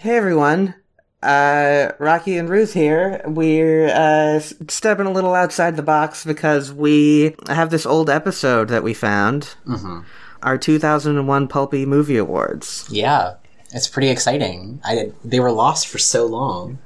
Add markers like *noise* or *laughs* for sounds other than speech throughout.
Hey everyone, uh, Rocky and Ruth here. We're uh, stepping a little outside the box because we have this old episode that we found. Mm-hmm. Our 2001 Pulpy Movie Awards. Yeah, it's pretty exciting. I they were lost for so long.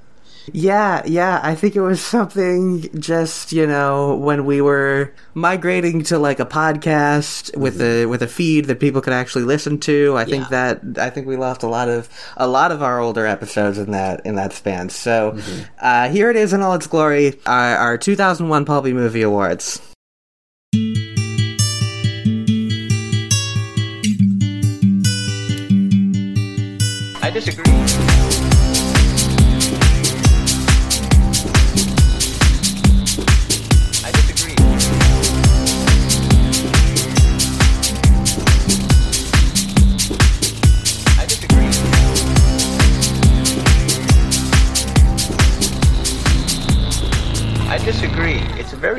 Yeah, yeah, I think it was something just, you know, when we were migrating to like a podcast with a with a feed that people could actually listen to. I think Yeah. that I think we lost a lot of a lot of our older episodes in that in that span. So, uh here it is in all its glory, our, our 2001 Pulpy Movie Awards. I disagree.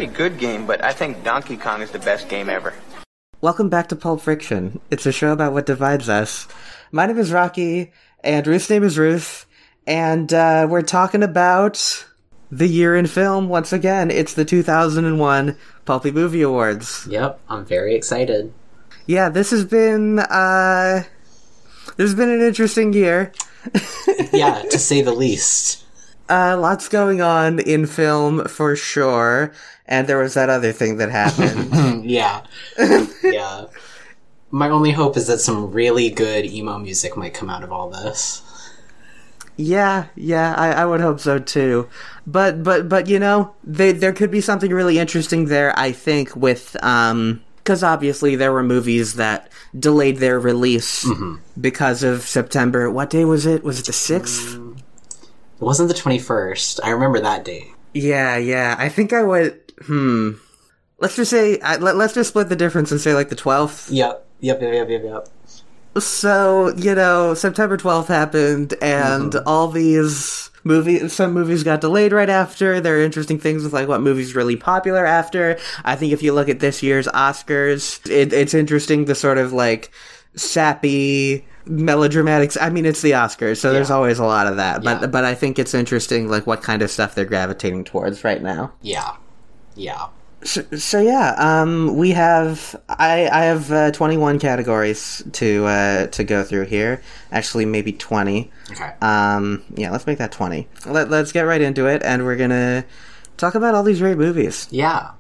Very good game, but I think Donkey Kong is the best game ever. Welcome back to Pulp Friction. It's a show about what divides us. My name is Rocky, and Ruth's name is Ruth, and uh, we're talking about the year in film once again. It's the 2001 Pulpy Movie Awards. Yep, I'm very excited. Yeah, this has been uh, this has been an interesting year. *laughs* Yeah, to say the least. Uh, lots going on in film for sure, and there was that other thing that happened. *laughs* yeah, yeah. My only hope is that some really good emo music might come out of all this. Yeah, yeah, I, I would hope so too. But but but you know, they, there could be something really interesting there. I think with um because obviously there were movies that delayed their release because of September. What day was it? Was it the sixth? It wasn't the 21st. I remember that day. Yeah, yeah. I think I would. Hmm. Let's just say I, let, let's just split the difference and say like the twelfth. Yep, yep, yep, yep, yep, yep. So, you know, September 12th happened and all these movies, some movies got delayed right after. There are interesting things with like what movies really popular after. I think if you look at this year's Oscars, it, it's interesting the sort of like sappy melodramatics. I mean, it's the Oscars, so there's always a lot of that. But, Yeah. but I think it's interesting like what kind of stuff they're gravitating towards right now. Yeah, yeah. So, so yeah, um, we have I I have uh, twenty one categories to uh, to go through here. Actually, maybe twenty. Okay. Um, yeah, let's make that twenty. Let, let's get right into it, and we're gonna talk about all these great movies. Yeah.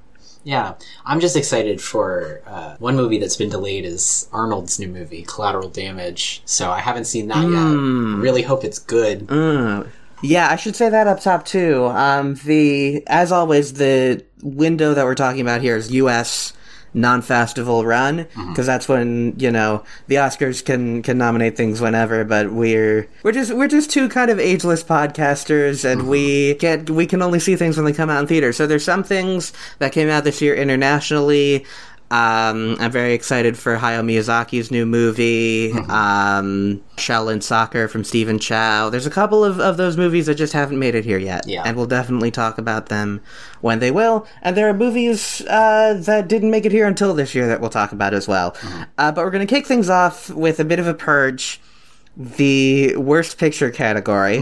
Yeah. I'm just excited for uh, one movie that's been delayed is Arnold's new movie, Collateral Damage. So I haven't seen that yet. Really hope it's good. Mm. Yeah, I should say that up top too. Um, the as always, the window that we're talking about here is U.S. non-festival run because that's when you know the Oscars can can nominate things whenever. But we're we're just we're just two kind of ageless podcasters, and we can't we can only see things when they come out in theaters. So there's some things that came out this year internationally. Um, I'm very excited for Hayao Miyazaki's new movie, um, Shaolin Soccer from Stephen Chow. There's a couple of, of those movies that just haven't made it here yet. Yeah. And we'll definitely talk about them when they will. And there are movies uh, that didn't make it here until this year that we'll talk about as well. Uh, but we're going to kick things off with a bit of a purge. The worst picture category.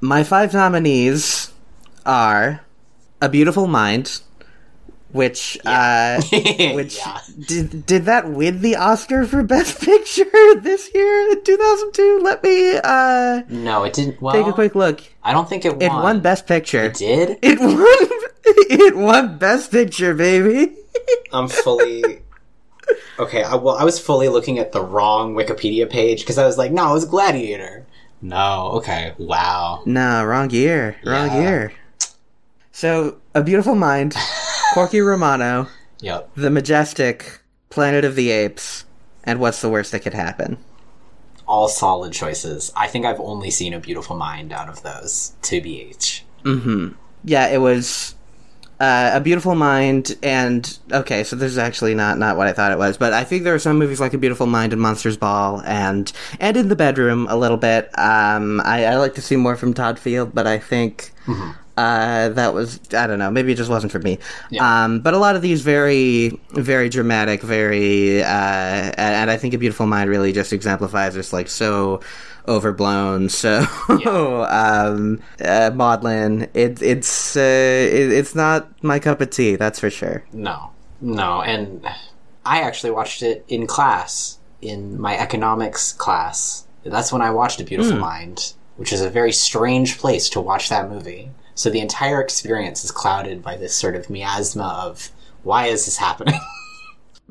My five nominees are A Beautiful Mind, which uh, *laughs* which yeah. did did that win the Oscar for Best Picture *laughs* this year in 2002? Let me uh No, it didn't. Well, take a quick look. I don't think it won. It won Best Picture. It did? It won. *laughs* It won Best Picture, baby. I'm fully. Okay, I, well, I was fully looking at the wrong Wikipedia page because I was like, no, it was Gladiator. No, okay, wow. no, wrong year. Wrong Yeah. year. So, A Beautiful Mind, Corky Romano, *laughs* Yep. The Majestic, Planet of the Apes, and What's the Worst That Could Happen? All solid choices. I think I've only seen A Beautiful Mind out of those, to BH. Hmm. Yeah, it was uh, a beautiful mind, and okay, so this is actually not not what I thought it was, but I think there are some movies like A Beautiful Mind and Monsters Ball, and and In the Bedroom a little bit. Um, I, I like to see more from Todd Field, but I think. Uh, that was I don't know. Maybe it just wasn't for me. Yeah. Um, but a lot of these very, very dramatic, very, uh, and, and I think a beautiful mind really just exemplifies this like so overblown, *laughs* so um, uh, maudlin. It, it's uh, it, it's not my cup of tea. That's for sure. No, no, and I actually watched it in class in my economics class. That's when I watched A Beautiful Mind, which is a very strange place to watch that movie. So the entire experience is clouded by this sort of miasma of why is this happening?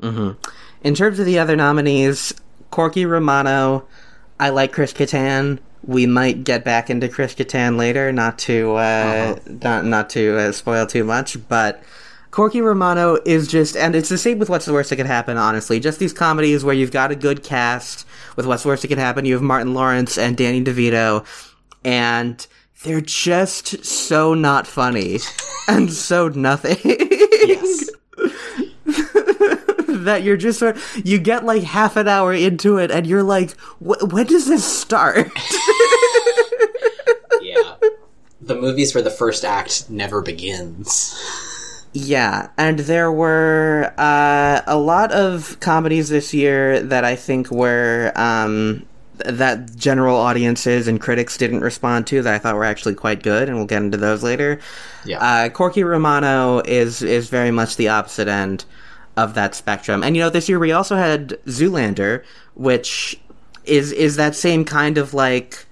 *laughs* In terms of the other nominees, Corky Romano, I like Chris Kattan. We might get back into Chris Kattan later, not to uh, not not to uh, spoil too much, but Corky Romano is just, and it's the same with What's the Worst That Could Happen. Honestly, just these comedies where you've got a good cast. With What's the Worst That Could Happen, you have Martin Lawrence and Danny DeVito, and they're just so not funny and so nothing. yes. *laughs* that you're just sort you get like half an hour into it and you're like when does this start *laughs* Yeah. The movies where the first act never begins. yeah and there were uh, a lot of comedies this year that i think were um, that general audiences and critics didn't respond to that i thought were actually quite good and we'll get into those later Yeah. uh, corky romano is is very much the opposite end of that spectrum. And you know, this year we also had Zoolander, which is is that same kind of like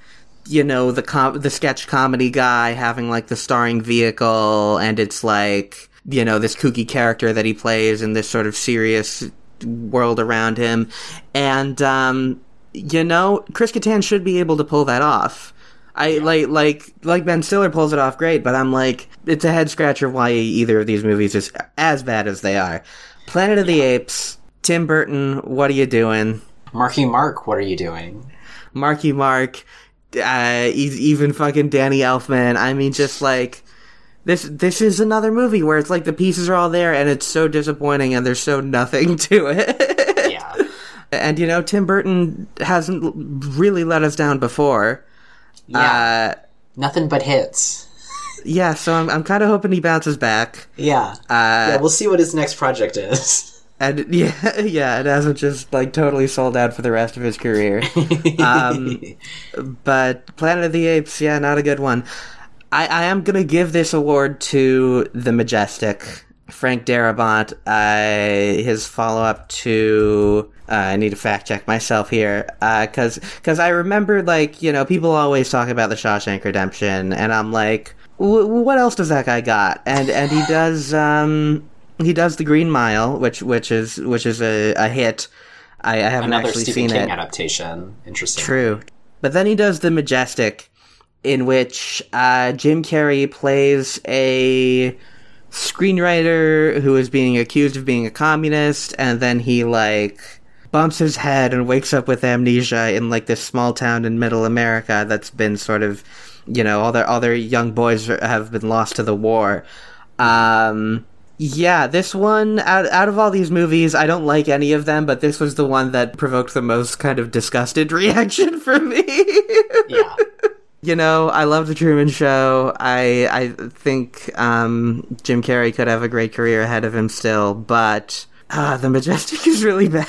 you know the com- the sketch comedy guy having like the starring vehicle, and it's like you know this kooky character that he plays in this sort of serious world around him, and um, you know Chris Kattan should be able to pull that off. I like like like Ben Stiller pulls it off great, but I'm like it's a head scratcher why either of these movies is as bad as they are. Planet of the Apes, Tim Burton, what are you doing? Marky Mark, what are you doing? Marky Mark, uh, even fucking Danny Elfman. I mean, just like this. This is another movie where it's like the pieces are all there, and it's so disappointing, and there's so nothing *laughs* to it. And you know, Tim Burton hasn't really let us down before. Yeah. Uh, Nothing but hits. yeah, so I'm I'm kind of hoping he bounces back. Yeah. Uh, yeah, we'll see what his next project is. *laughs* And *laughs* yeah, yeah, it hasn't just like totally sold out for the rest of his career. *laughs* um, but Planet of the Apes, yeah, not a good one. I, I am gonna give this award to the Majestic, Frank Darabont. Uh, his follow up to uh, I need to fact check myself here because because I remember like you know people always talk about the Shawshank Redemption, and I'm like, "Wh- what else does that guy got? And and he does um he does the Green Mile, which which is which is a, a hit. I, I haven't Another actually Stephen seen King it. adaptation. Interesting. True. But then he does The Majestic, in which uh, Jim Carrey plays a screenwriter who is being accused of being a communist, and then he, like, bumps his head and wakes up with amnesia in, like, this small town in middle America that's been sort of, you know, all their, all their young boys have been lost to the war. Um, yeah, this one out out of all these movies, I don't like any of them, but this was the one that provoked the most kind of disgusted *laughs* reaction for me. Yeah. You know, I love the Truman Show. I I think um, Jim Carrey could have a great career ahead of him still, but uh, the Majestic *laughs* is really bad.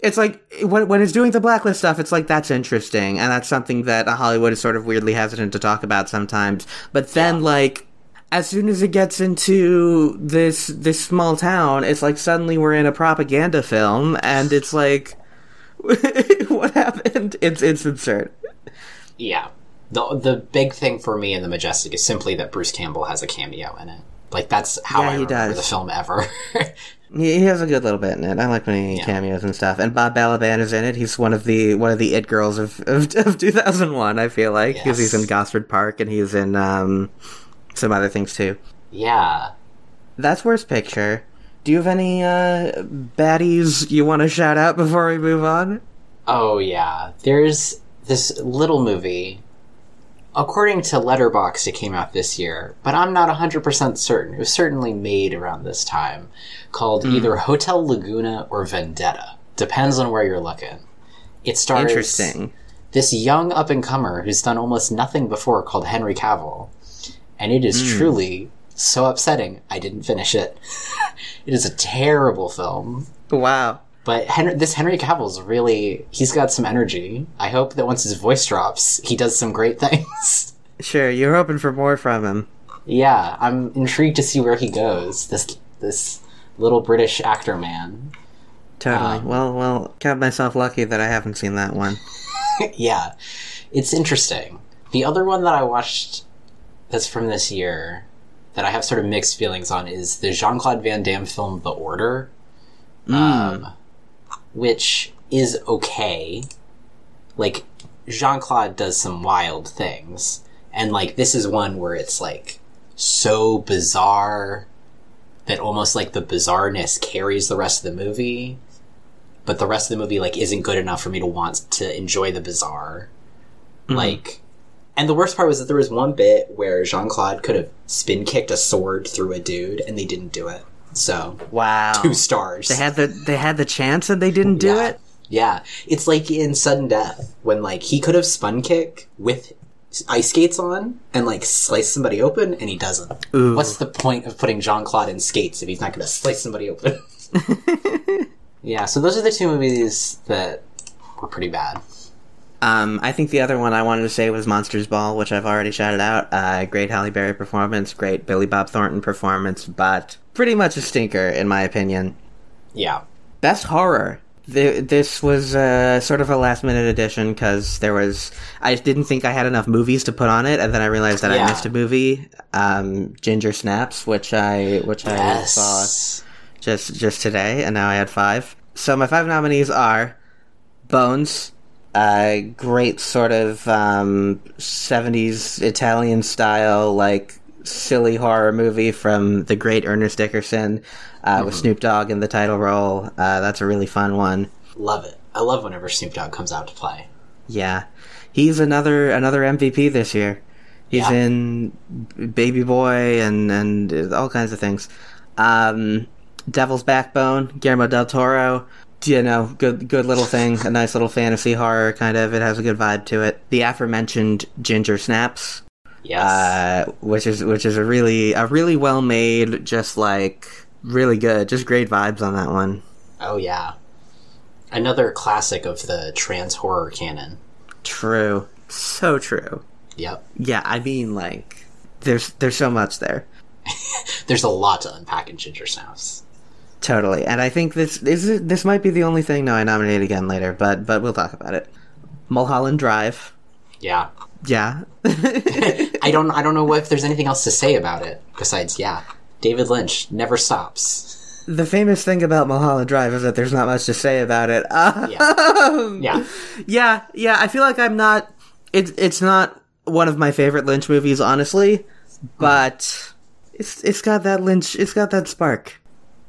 It's like when when it's doing the blacklist stuff, it's like that's interesting, and that's something that Hollywood is sort of weirdly hesitant to talk about sometimes. But then, like, as soon as it gets into this this small town, it's like suddenly we're in a propaganda film, and it's like, *laughs* what happened? It's it's absurd. Yeah. The the big thing for me in the Majestic is simply that Bruce Campbell has a cameo in it. Like that's how Yeah, I he remember does. the film ever. *laughs* He, he has a good little bit in it. I like when he Yeah. cameos and stuff. And Bob Balaban is in it. He's one of the one of the it girls of of, *laughs* of 2001. I feel like because he's in Gosford Park and he's in um, some other things too. yeah. That's worst picture. Do you have any uh, baddies you want to shout out before we move on? Oh yeah. There's this little movie. According to Letterboxd, it came out this year, but I'm not 100% certain. It was certainly made around this time, called Hmm. either Hotel Laguna or Vendetta. Depends on where you're looking. It stars Interesting. this young up and comer who's done almost nothing before called Henry Cavill. and it is truly so upsetting. I didn't finish it. *laughs* it is a terrible film. Wow. But Henry, this Henry Cavill's really, he's got some energy. I hope that once his voice drops, he does some great *laughs* things. Sure, you're hoping for more from him. yeah, I'm intrigued to see where he goes. This, this little British actor man. Totally. Um, well, well, count myself lucky that I haven't seen that one. *laughs* yeah, it's interesting. The other one that I watched that's from this year that I have sort of mixed feelings on is the Jean Claude Van Damme film The Order, um, which is okay. Like, Jean Claude does some wild things, and like, this is one where it's like so bizarre that almost like the bizarreness carries the rest of the movie but the rest of the movie like isn't good enough for me to want to enjoy the bizarre. Mm-hmm. Like, and the worst part was that there was one bit where Jean Claude could have spin kicked a sword through a dude, and they didn't do it. So Wow. two stars. They had the they had the chance and they didn't do yeah. it. Yeah, it's like in Sudden Death when like he could have spun kick with ice skates on and like slice somebody open, and he doesn't. Ooh. What's the point of putting Jean Claude in skates if he's not going to slice somebody open? *laughs* yeah, so those are the two movies that were pretty bad. Um, I think the other one I wanted to say was Monsters Ball, which I've already shouted out. Uh, great Halle Berry performance, great Billy Bob Thornton performance, but pretty much a stinker in my opinion. Yeah. Best horror. Th- this was uh, sort of a last minute addition because there was. I didn't think I had enough movies to put on it, and then I realized that Yeah. I missed a movie, um, Ginger Snaps, which I which I saw just just today, and now I had five. So my five nominees are Bones, a great sort of um, '70s Italian style, like silly horror movie from the great Ernest Dickerson, uh, with Snoop Dogg in the title role. Uh, that's a really fun one. Love it. I love whenever Snoop Dogg comes out to play. Yeah, he's another another MVP this year. He's Yeah. in Baby Boy and and all kinds of things. Um, Devil's Backbone, Guillermo del Toro. You know, good good little thing, a nice little fantasy horror kind of. It has a good vibe to it. The aforementioned Ginger Snaps, Yes. uh, which is which is a really a really well made, just like really good, just great vibes on that one. oh, yeah. Another classic of the trans horror canon. True, so true. Yep. Yeah, I mean, like, there's there's so much there. *laughs* There's a lot to unpack in Ginger Snaps. Totally, and I think this is this might be the only thing. No, I nominate again later, but but we'll talk about it. Mulholland Drive. Yeah. Yeah, *laughs* I don't I don't know if there's anything else to say about it besides yeah. David Lynch never stops. the famous thing about Mulholland Drive is that there's not much to say about it. Um, *laughs* Yeah. yeah, yeah. I feel like I'm not. It's it's not one of my favorite Lynch movies, honestly, but it's it's got that Lynch. It's got that spark,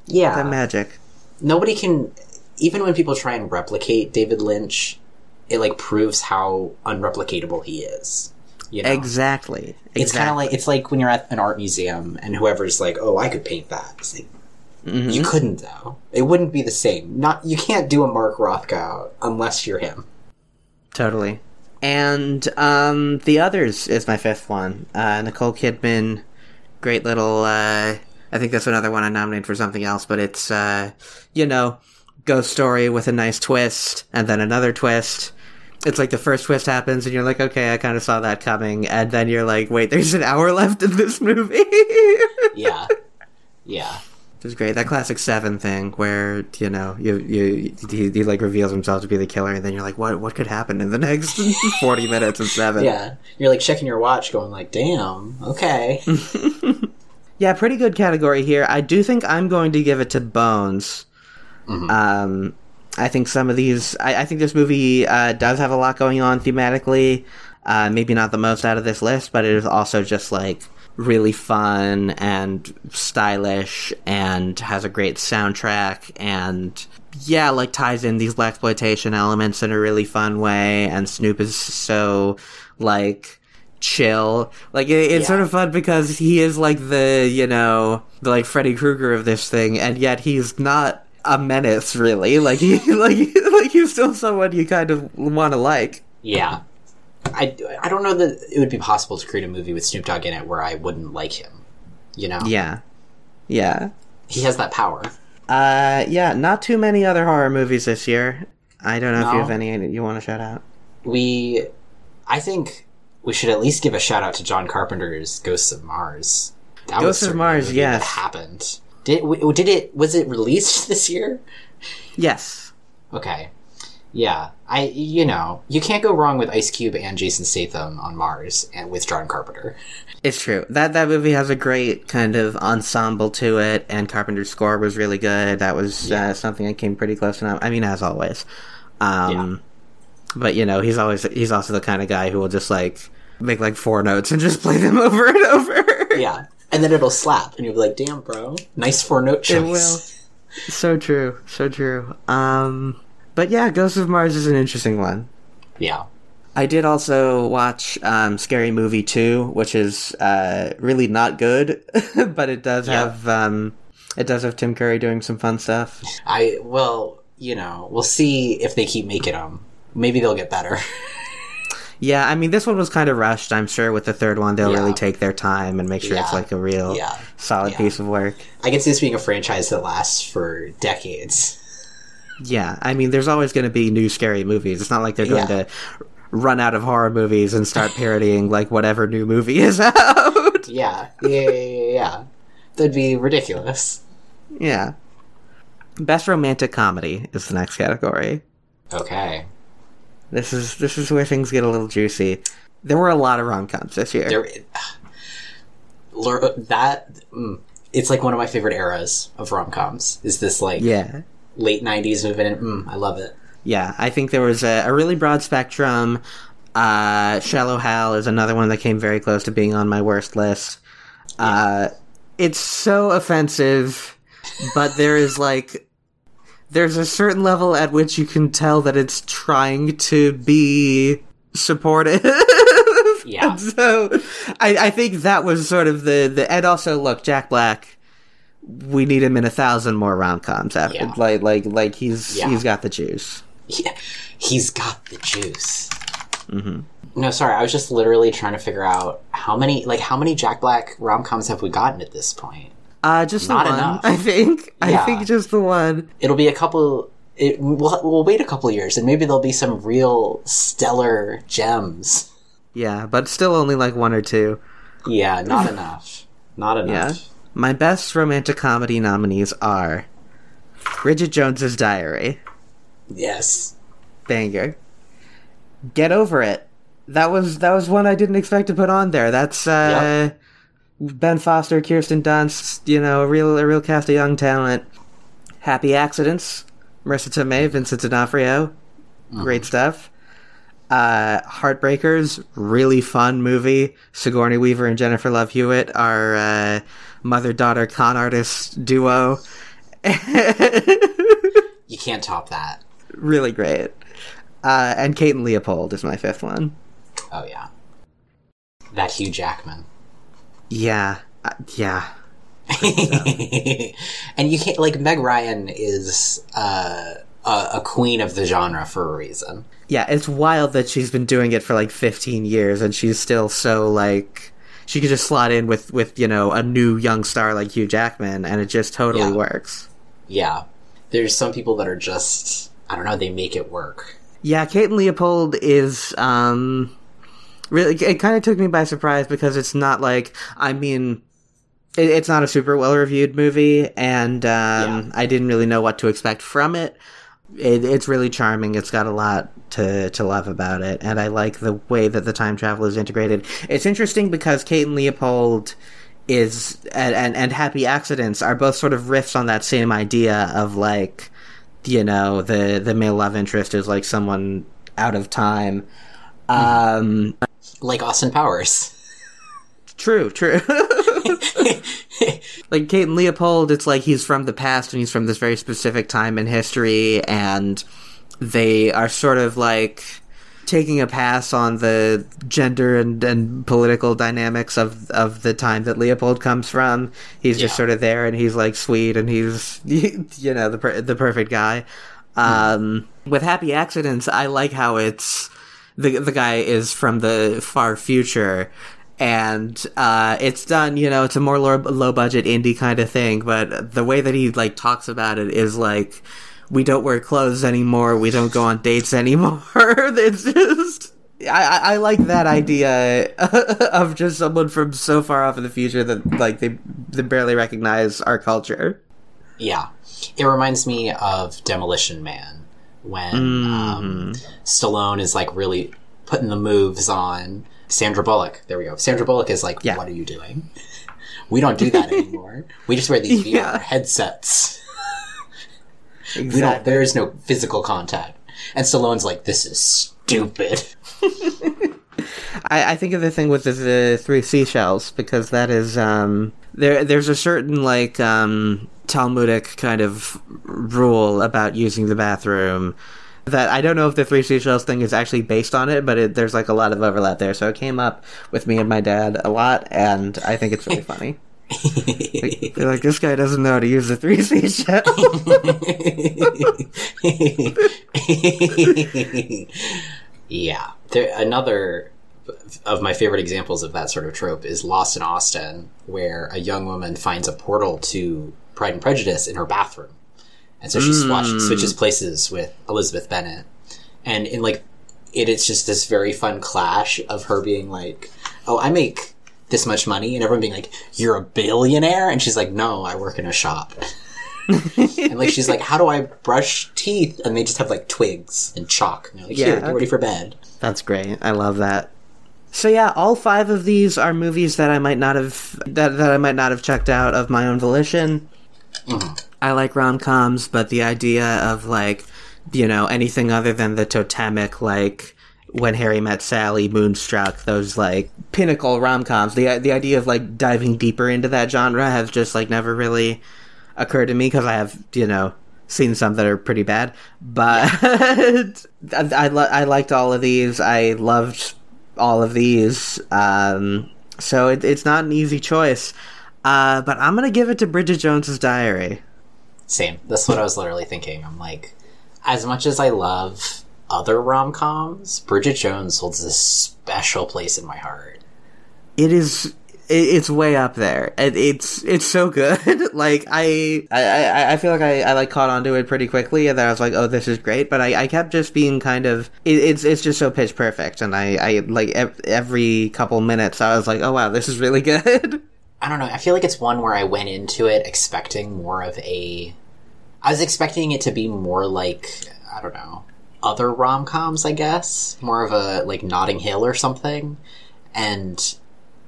Yeah. that magic. Nobody can even when people try and replicate David Lynch, it like proves how unreplicatable he is. You know? Exactly. It's kind of like it's like when you're at an art museum and whoever's like, "Oh, I could paint that." It's like, Mm-hmm. You couldn't though. It wouldn't be the same. Not you can't do a Mark Rothko unless you're him. Totally. And um, the others is my fifth one. Uh, Nicole Kidman, great little. Uh, I think that's another one I nominated for something else, but it's uh, you know, ghost story with a nice twist, and then another twist. It's like the first twist happens, and you're like, okay, I kind of saw that coming, and then you're like, wait, there's an hour *laughs* left in this movie. *laughs* Yeah, yeah, Which is great. That classic Seven thing, where you know you you he, he like reveals himself to be the killer, and then you're like, what what could happen in the next *laughs* forty minutes of Seven? yeah. You're like checking your watch, going like, "Damn, okay." Yeah, pretty good category here. I do think I'm going to give it to Bones. Um, I think some of these. I, I think this movie uh, does have a lot going on thematically. Uh, maybe not the most out of this list, but it is also just like really fun and stylish and has a great soundtrack and yeah, like ties in these black exploitation elements in a really fun way. And Snoop is so like chill. Like it, it's Yeah. sort of fun because he is like the you know the like Freddy Krueger of this thing, and yet he's not a menace really. Like he *laughs* like like he's still someone you kind of want to like. yeah, I, I don't know that it would be possible to create a movie with Snoop Dogg in it where I wouldn't like him. You know, Yeah. Yeah. he has that power. Uh, yeah, not too many other horror movies this year. I don't know if you have any you want to shout out. We, I think we should at least give a shout out to John Carpenter's Ghosts of Mars. That Ghosts of Mars, yes. happened. Did w- did it? Was it released *laughs* this year? Yes. Okay. Yeah, I you know you can't go wrong with Ice Cube and Jason Statham on Mars and with John Carpenter. It's true. That that movie has a great kind of ensemble to it, and Carpenter's score was really good. That was uh, something that came pretty close enough. I mean, as always. Um, But you know, he's always he's also the kind of guy who will just like make like four notes and just play them *laughs* over and over. Yeah, and then it'll slap, and you'll be like, "Damn, bro, nice four note choice." It will. So true. So true. Um, but yeah, Ghost of Mars is an interesting one. Yeah, I did also watch um, Scary Movie 2, which is uh, really not good, *laughs* but it does Yeah. have um, it does have Tim Curry doing some fun stuff. I well, you know, we'll see if they keep making them. Maybe they'll get better. *laughs* Yeah, I mean this one was kind of rushed. I'm sure with the third one they'll Yeah. really take their time and make sure it's like a real Yeah. solid Yeah. piece of work. I can see this being a franchise that lasts for decades. Yeah, I mean there's always going to be new scary movies. It's not like they're going Yeah. to run out of horror movies and start *laughs* parodying like whatever new movie is *laughs* out. Yeah, yeah, yeah, yeah. yeah. That'd be ridiculous. yeah. Best romantic comedy is the next category. Okay, This is this is where things get a little juicy. There were a lot of rom coms this year. there. That mm, it's like one of my favorite eras of rom coms. Is this like yeah, late '90s moving in? Mm, I love it. yeah. I think there was a, a really broad spectrum. Uh, Shallow Hal is another one that came very close to being on my worst list. Uh, it's so offensive, but there is like there's a certain level at which you can tell that it's trying to be supportive. *laughs* Yeah. And so I, I think that was sort of the, the and also look, Jack Black we need him in a thousand more rom coms after Yeah. like like like he's Yeah. he's got the juice. Yeah, he's got the juice. Mm-hmm. No, sorry, I was just literally trying to figure out how many, like, how many Jack Black rom coms have we gotten at this point? Uh just the one, enough. *laughs* I think. I think just the one. It'll be a couple. It, we'll, we'll wait a couple years, and maybe there'll be some real stellar gems. Yeah, but still only like one or two. Yeah, not enough. Not *laughs* enough. Yeah. My best romantic comedy nominees are Bridget Jones's Diary, Yes. banger. Get over it. That was that was one I didn't expect to put on there. That's uh Ben Foster, Kirsten Dunst, you know, a real a real cast of young talent. Happy Accidents, Marisa Tomei, Vincent D'Onofrio, great stuff. Uh, Heartbreakers, really fun movie. Sigourney Weaver and Jennifer Love Hewitt are uh, mother daughter con artist duo. *laughs* You can't top that. really great. Uh, and Kate and Leopold is my fifth one. Oh, yeah. That Hugh Jackman. Yeah, uh, yeah. *laughs* and you can't, like, Meg Ryan is uh, a, a queen of the genre for a reason. Yeah, it's wild that she's been doing it for like 15 years and she's still so like she could just slot in with with you know a new young star like Hugh Jackman and it just totally Yeah. works. Yeah. There's some people that are just, I don't know, they make it work. Yeah, Kate and Leopold is um really it kind of took me by surprise because it's not like I mean it, it's not a super well reviewed movie and um I didn't really know what to expect from it. It, it's really charming. It's got a lot to, to love about it, and I like the way that the time travel is integrated. It's interesting because Kate and Leopold is and, and and Happy Accidents are both sort of riffs on that same idea of like you know the the male love interest is like someone out of time. Um, Like Austin Powers. *laughs* true, true. *laughs* like Kate and Leopold, it's like he's from the past and he's from this very specific time in history, and they are sort of like taking a pass on the gender and, and political dynamics of of the time that Leopold comes from. He's just sort of there, and he's like sweet, and he's *laughs* you know the per- the perfect guy. Um, with Happy Accidents, I like how it's the the guy is from the far future, and uh, it's done. You know, it's a more low, low budget indie kind of thing, but the way that he like talks about it is like, we don't wear clothes anymore. We don't go on dates anymore. *laughs* it's just. I, I like that idea *laughs* of just someone from so far off in the future that like they they barely recognize our culture. Yeah. It reminds me of Demolition Man when um, Stallone is like really putting the moves on Sandra Bullock. There we go. Sandra Bullock is like, Yeah. what are you doing? We don't do that *laughs* anymore. we just wear these VR Yeah. headsets. We don't, there is no physical contact. And Stallone's like, this is stupid. *laughs* I, I think of the thing with the, the three seashells because that is um, there. There's a certain like um, Talmudic kind of rule about using the bathroom that I don't know if the three seashells thing is actually based on it, but it, there's like a lot of overlap there. So it came up with me and my dad a lot, and I think it's really *laughs* funny. Like, they're like, this guy doesn't know how to use the three seashells. *laughs* yeah. There, another of my favorite examples of that sort of trope is Lost in Austen, where a young woman finds a portal to Pride and Prejudice in her bathroom. And so she swatch, hmm. switches places with Elizabeth Bennet. And in like, it, it's just this very fun clash of her being like, oh, I make this much money, and everyone being like, you're a billionaire? And she's like, no, I work in a shop. *laughs* and like she's like, "How do I brush teeth?" And they just have like twigs and chalk. And they're like, "Here, Yeah. get ready for bed." That's great. I love that. So yeah, all five of these are movies that I might not have that, that I might not have checked out of my own volition. I like rom coms, but the idea of like, you know, anything other than the totemic like when Harry met Sally, Moonstruck, those like pinnacle rom coms. The the idea of like diving deeper into that genre has just like never really occurred to me because I have you know seen some that are pretty bad, but *laughs* I I, li- I liked all of these. I loved all of these. Um, so it, it's not an easy choice. Uh, but I'm gonna give it to Bridget Jones's Diary. Same. That's what I was literally thinking. I'm like, as much as I love other rom coms, Bridget Jones holds this special place in my heart. It is. It's way up there. It, it's it's so good. *laughs* like I, I I feel like I, I like caught onto it pretty quickly, and then I was like, oh, this is great. But I, I kept just being kind of. It, it's it's just so pitch perfect, and I I like every couple minutes I was like, oh wow, this is really *laughs* good. I don't know. I feel like it's one where I went into it expecting more of a. I was expecting it to be more like I don't know other rom coms. I guess more of a like Notting Hill or something, and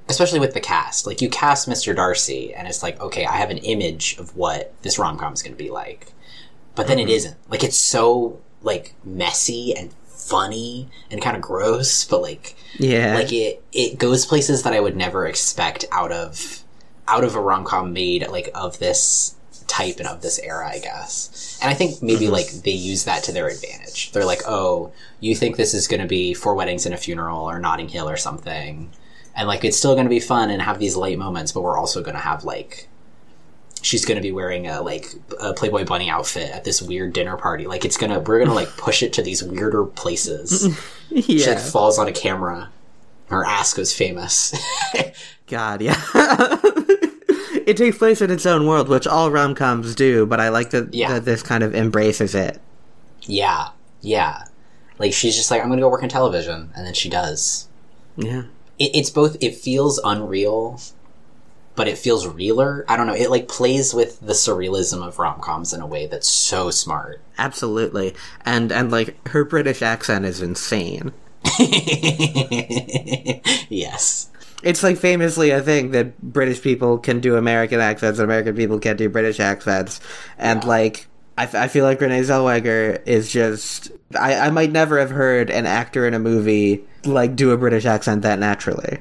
especially with the cast. Like you cast Mr. Darcy, and it's like okay, I have an image of what this rom com is going to be like, but then it mm-hmm. isn't. Like it's so like messy and funny and kind of gross, but like yeah. like it it goes places that I would never expect out of out of a rom com made like of this type and of this era, I guess. And I think maybe mm-hmm. like they use that to their advantage. They're like, oh, you think this is going to be Four Weddings and a Funeral or Notting Hill or something, and like it's still going to be fun and have these light moments, but we're also going to have like. She's gonna be wearing a like a Playboy bunny outfit at this weird dinner party. Like it's gonna, we're gonna like push it to these weirder places. She *laughs* yeah. like falls on a camera. Her ass goes famous. *laughs* God, yeah. *laughs* it takes place in its own world, which all rom coms do, but I like that, Yeah. that this kind of embraces it. yeah, yeah. Like she's just like, I'm gonna go work in television, and then she does. Yeah. It, it's both. It feels unreal, but it feels realer. I don't know. It like plays with the surrealism of rom coms in a way that's so smart. Absolutely. And and like her British accent is insane. *laughs* yes. It's like famously a thing that British people can do American accents and American people can't do British accents. And like I, f- I feel like Renee Zellweger is just I, I might never have heard an actor in a movie like do a British accent that naturally.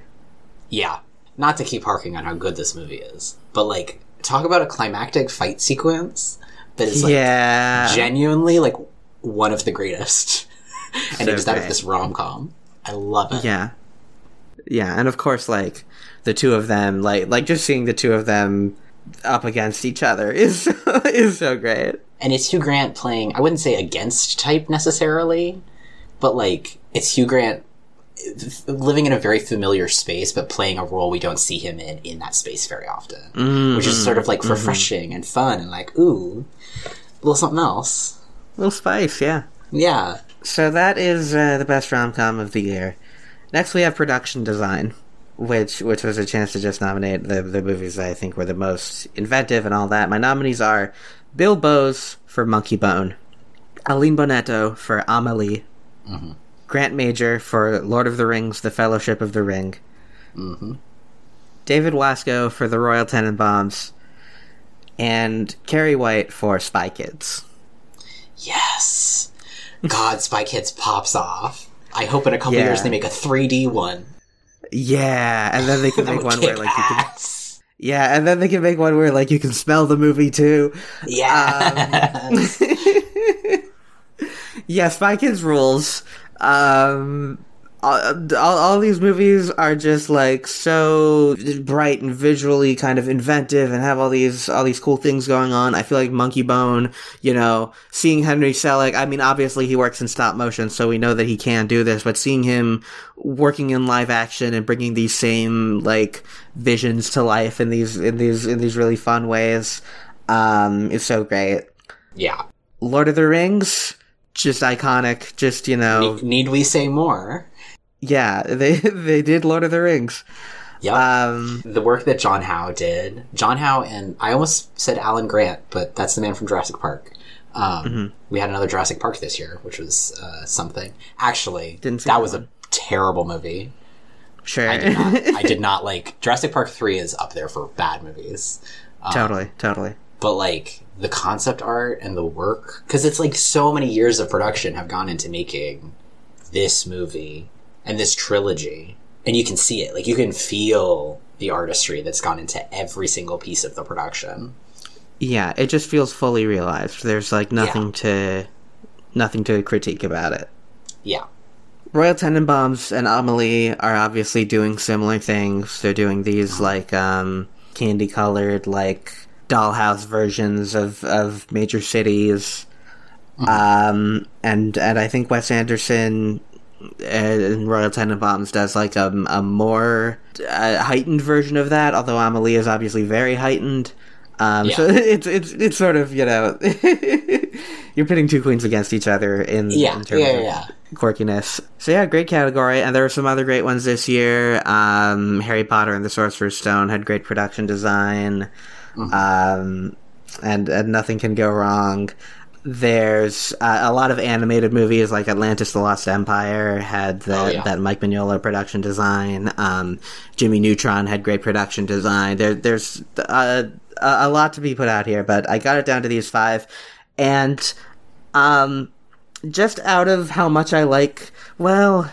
Yeah. Not to keep harking on how good this movie is, but like talk about a climactic fight sequence that is like yeah. genuinely like one of the greatest. *laughs* and So it is out of this rom com. I love it. Yeah. Yeah, and of course like the two of them like like just seeing the two of them up against each other *laughs* is is so great. And it's Hugh Grant playing I wouldn't say against type necessarily, but like it's Hugh Grant living in a very familiar space, but playing a role we don't see him in in that space very often, Mm-hmm. which is sort of like refreshing and fun and like ooh, a little something else. a little spice, yeah. Yeah, So that is uh, the best rom com of the year. Next, we have production design, which which was a chance to just nominate the the movies I think were the most inventive and all that. My nominees are Bill Boes for Monkey Bone, Aline Bonetto for Amelie, mm-hmm. Grant Major for Lord of the Rings: The Fellowship of the Ring, mm-hmm. David Wasco for The Royal Tenenbaums, and Cary White for Spy Kids. yes. God, Spy Kids pops off. I hope in a couple Yeah. years they make a 3D one. Yeah, and then they *laughs* can make one where like you can ass. Yeah, and then they can make one where like you can smell the movie too. Yeah. *laughs* Yes, Spy Kids rules. Um, all, all, these movies are just like so bright and visually kind of inventive and have all these all these cool things going on. I feel like Monkey Bone, you know, seeing Henry Selick. I mean, obviously he works in stop motion, so we know that he can do this. But seeing him working in live action and bringing these same like visions to life in these in these in these really fun ways um, is so great. yeah. Lord of the Rings, just iconic. Just you know, Need, need we say more? Yeah, they *laughs* they did Lord of the Rings. Yep. Um, the work that John Howe did. John Howe and I almost said Alan Grant, but that's the man from Jurassic Park. Um, Mm-hmm. We had another Jurassic Park this year, which was uh, something. Actually, that that was a terrible movie. sure, I did not. I did *laughs* not like Jurassic Park Three is up there for bad movies. totally, totally. but like the concept art and the work because it's like so many years of production have gone into making this movie and this trilogy and you can see it like you can feel the artistry that's gone into every single piece of the production Yeah, it just feels fully realized. There's like nothing to nothing to critique about it. yeah Royal Tenenbaums and Amelie are obviously doing similar things. They're doing these like um, candy colored like dollhouse versions of, of major cities. Um, and and I think Wes Anderson in Royal Tenenbaums does like a, a more uh, heightened version of that. Although Amelie is obviously very heightened. Um, Yeah. So *laughs* it's it's it's sort of you know *laughs* you're pitting two queens against each other in, yeah in terms yeah of yeah quirkiness. So yeah, great category, and there were some other great ones this year. Um, Harry Potter and the Sorcerer's Stone had great production design, um, and, and nothing can go wrong. There's uh, a lot of animated movies like Atlantis: The Lost Empire had the, Oh, yeah. that Mike Mignola production design. Um, Jimmy Neutron had great production design. There, there's uh, a, a lot to be put out here, but I got it down to these five, and um, just out of how much I like, well,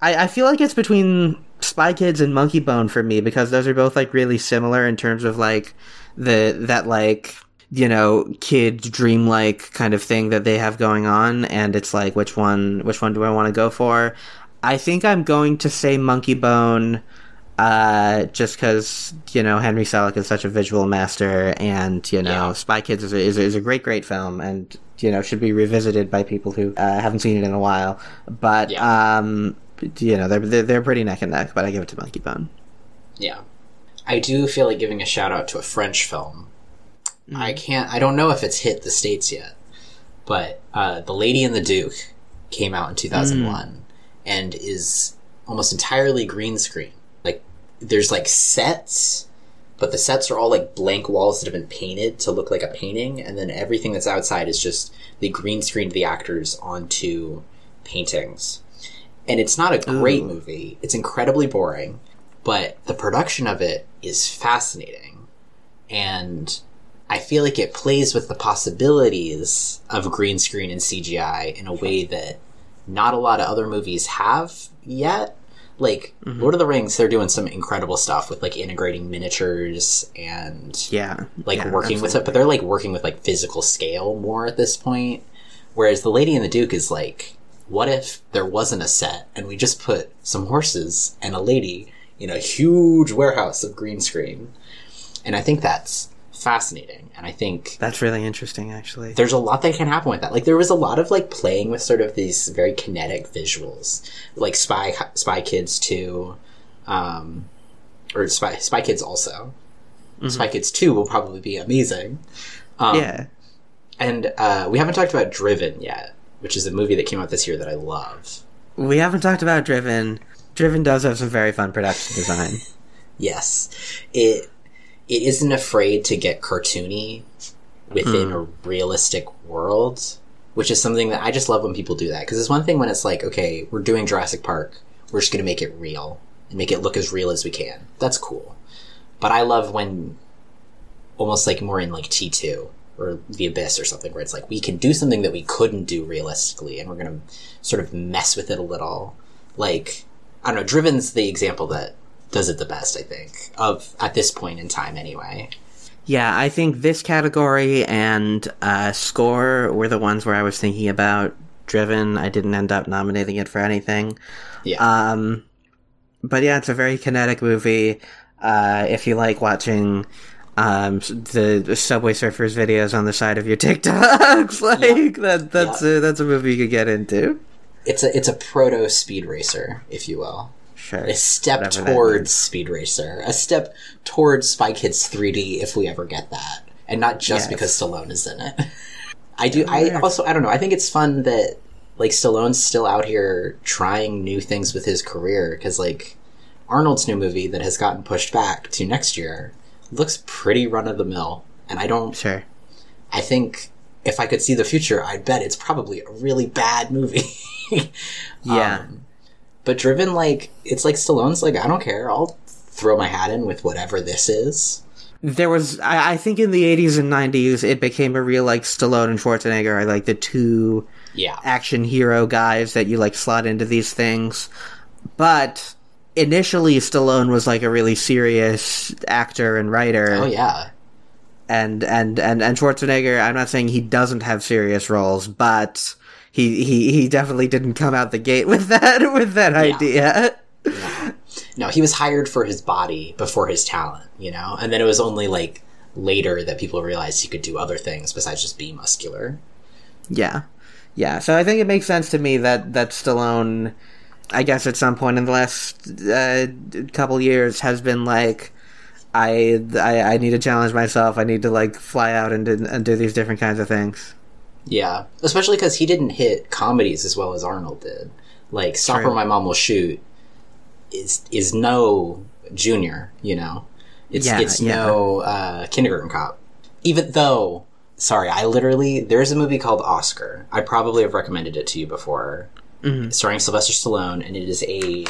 I, I feel like it's between Spy Kids and Monkey Bone for me because those are both like really similar in terms of like the that like you know kid dreamlike kind of thing that they have going on, and it's like which one which one do I want to go for? I think I'm going to say Monkey Bone. Uh, just because you know Henry Selick is such a visual master, and you know Yeah. Spy Kids is a, is, a, is a great, great film, and you know should be revisited by people who uh, haven't seen it in a while. But Yeah. um, you know they're, they're they're pretty neck and neck. But I give it to Monkey Bone. yeah i do feel like giving a shout out to a french film i can't i don't know if it's hit the states yet but uh, the lady and the duke came out in 2001 and is almost entirely green screen. Like there's like sets but the sets are all like blank walls that have been painted to look like a painting and then everything that's outside is just the green screened the actors onto paintings. And it's not a great Ooh. movie. It's incredibly boring but the production of it is fascinating. And I feel like it plays with the possibilities of green screen and CGI in a way that not a lot of other movies have yet. Like mm-hmm. Lord of the Rings, they're doing some incredible stuff with like integrating miniatures and Yeah, like yeah, working with it, but they're like working with like physical scale more at this point. Whereas the Lady and the Duke is like, what if there wasn't a set and we just put some horses and a lady in a huge warehouse of green screen? And I think that's fascinating. And I think That's really interesting, actually. there's a lot that can happen with that. Like there was a lot of like playing with sort of these very kinetic visuals, like Spy Spy Kids two, um, or Spy Spy Kids also. Spy Kids two will probably be amazing. Um, yeah. and uh, we haven't talked about Driven yet, which is a movie that came out this year that I love. We haven't talked about Driven. Driven does have some very fun production design. *laughs* Yes, it it isn't afraid to get cartoony within hmm. a realistic world, which is something that I just love when people do that. Because it's one thing when it's like, okay, we're doing Jurassic Park, we're just going to make it real and make it look as real as we can. That's cool. But I love when almost like more in like T two or the Abyss or something where it's like we can do something that we couldn't do realistically, and we're going to sort of mess with it a little. Like I don't know, Driven's the example that does it the best, I think, of at this point in time, anyway. Yeah, I think this category and uh, score were the ones where I was thinking about Driven. I didn't end up nominating it for anything. Yeah, Um, but yeah, it's a very kinetic movie. Uh, if you like watching um, the, the Subway Surfers videos on the side of your *laughs* TikToks, like that, that's a, that's a movie you could get into. it's a it's a proto speed racer, if you will. Sure, A step Whatever towards. Speed Racer, a step towards Spy Kids 3D, if we ever get that, and not just Yes. because Stallone is in it. *laughs* I do. I also. I don't know. I think it's fun that like Stallone's still out here trying new things with his career because like Arnold's new movie that has gotten pushed back to next year looks pretty run of the mill, and I don't. Sure. I think if I could see the future, I'd bet it's probably a really bad movie. *laughs* Yeah. Um, but driven like it's like Stallone's like I don't care. I'll throw my hat in with whatever this is. There was, I, I think, in the '80s and '90s, it became a real like Stallone and Schwarzenegger are like the two Yeah. action hero guys that you like slot into these things. But initially, Stallone was like a really serious actor and writer, Oh yeah. and and and and Schwarzenegger. I'm not saying he doesn't have serious roles, but he he he definitely didn't come out the gate with that *laughs* with that idea. No, he was hired for his body before his talent, you know? And then it was only like later that people realized he could do other things besides just be muscular. Yeah, yeah. So I think it makes sense to me that that Stallone, I guess, at some point in the last uh, couple years, has been like, I, I I need to challenge myself. I need to like fly out and do, and do these different kinds of things. Yeah. Especially because he didn't hit comedies as well as Arnold did. Like Stop True. or My Mom Will Shoot is is no junior, you know? It's Yeah, it's yeah. no uh, kindergarten cop. Even though sorry, I literally there's a movie called Oscar. I probably have recommended it to you before. Mm-hmm. Starring Sylvester Stallone, and it is a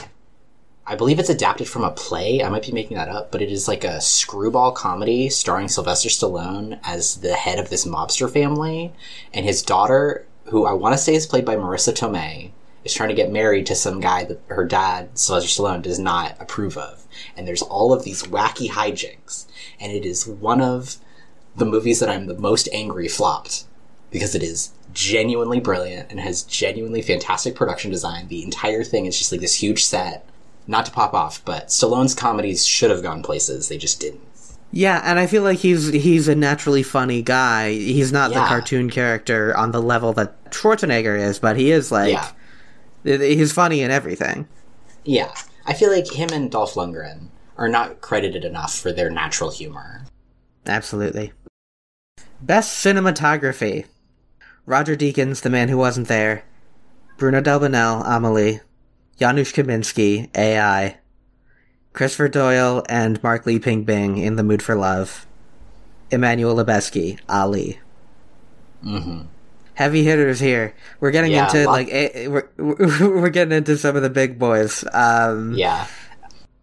I believe it's adapted from a play. I might be making that up, but it is like a screwball comedy starring Sylvester Stallone as the head of this mobster family, and his daughter, who I want to say is played by Marisa Tomei, is trying to get married to some guy that her dad, Sylvester Stallone, does not approve of. And there's all of these wacky hijinks, and it is one of the movies that I'm the most angry flopped because it is genuinely brilliant and has genuinely fantastic production design. The entire thing is just like this huge set. Not to pop off, but Stallone's comedies should have gone places. They just didn't. Yeah, and I feel like he's he's a naturally funny guy. He's not the cartoon character on the level that Schwarzenegger is, but he is like Yeah. he's funny in everything. Yeah. I feel like him and Dolph Lundgren are not credited enough for their natural humor. Absolutely. Best cinematography: Roger Deakins, The Man Who Wasn't There, Bruno Delbonnel, Amelie, Janusz Kaminski, AI, Christopher Doyle and Mark Lee Ping Bin in The Mood for Love, Emmanuel Lubezki, Ali. hmm Heavy hitters here. We're getting Yeah, into like we're we're getting into some of the big boys. Um, Yeah.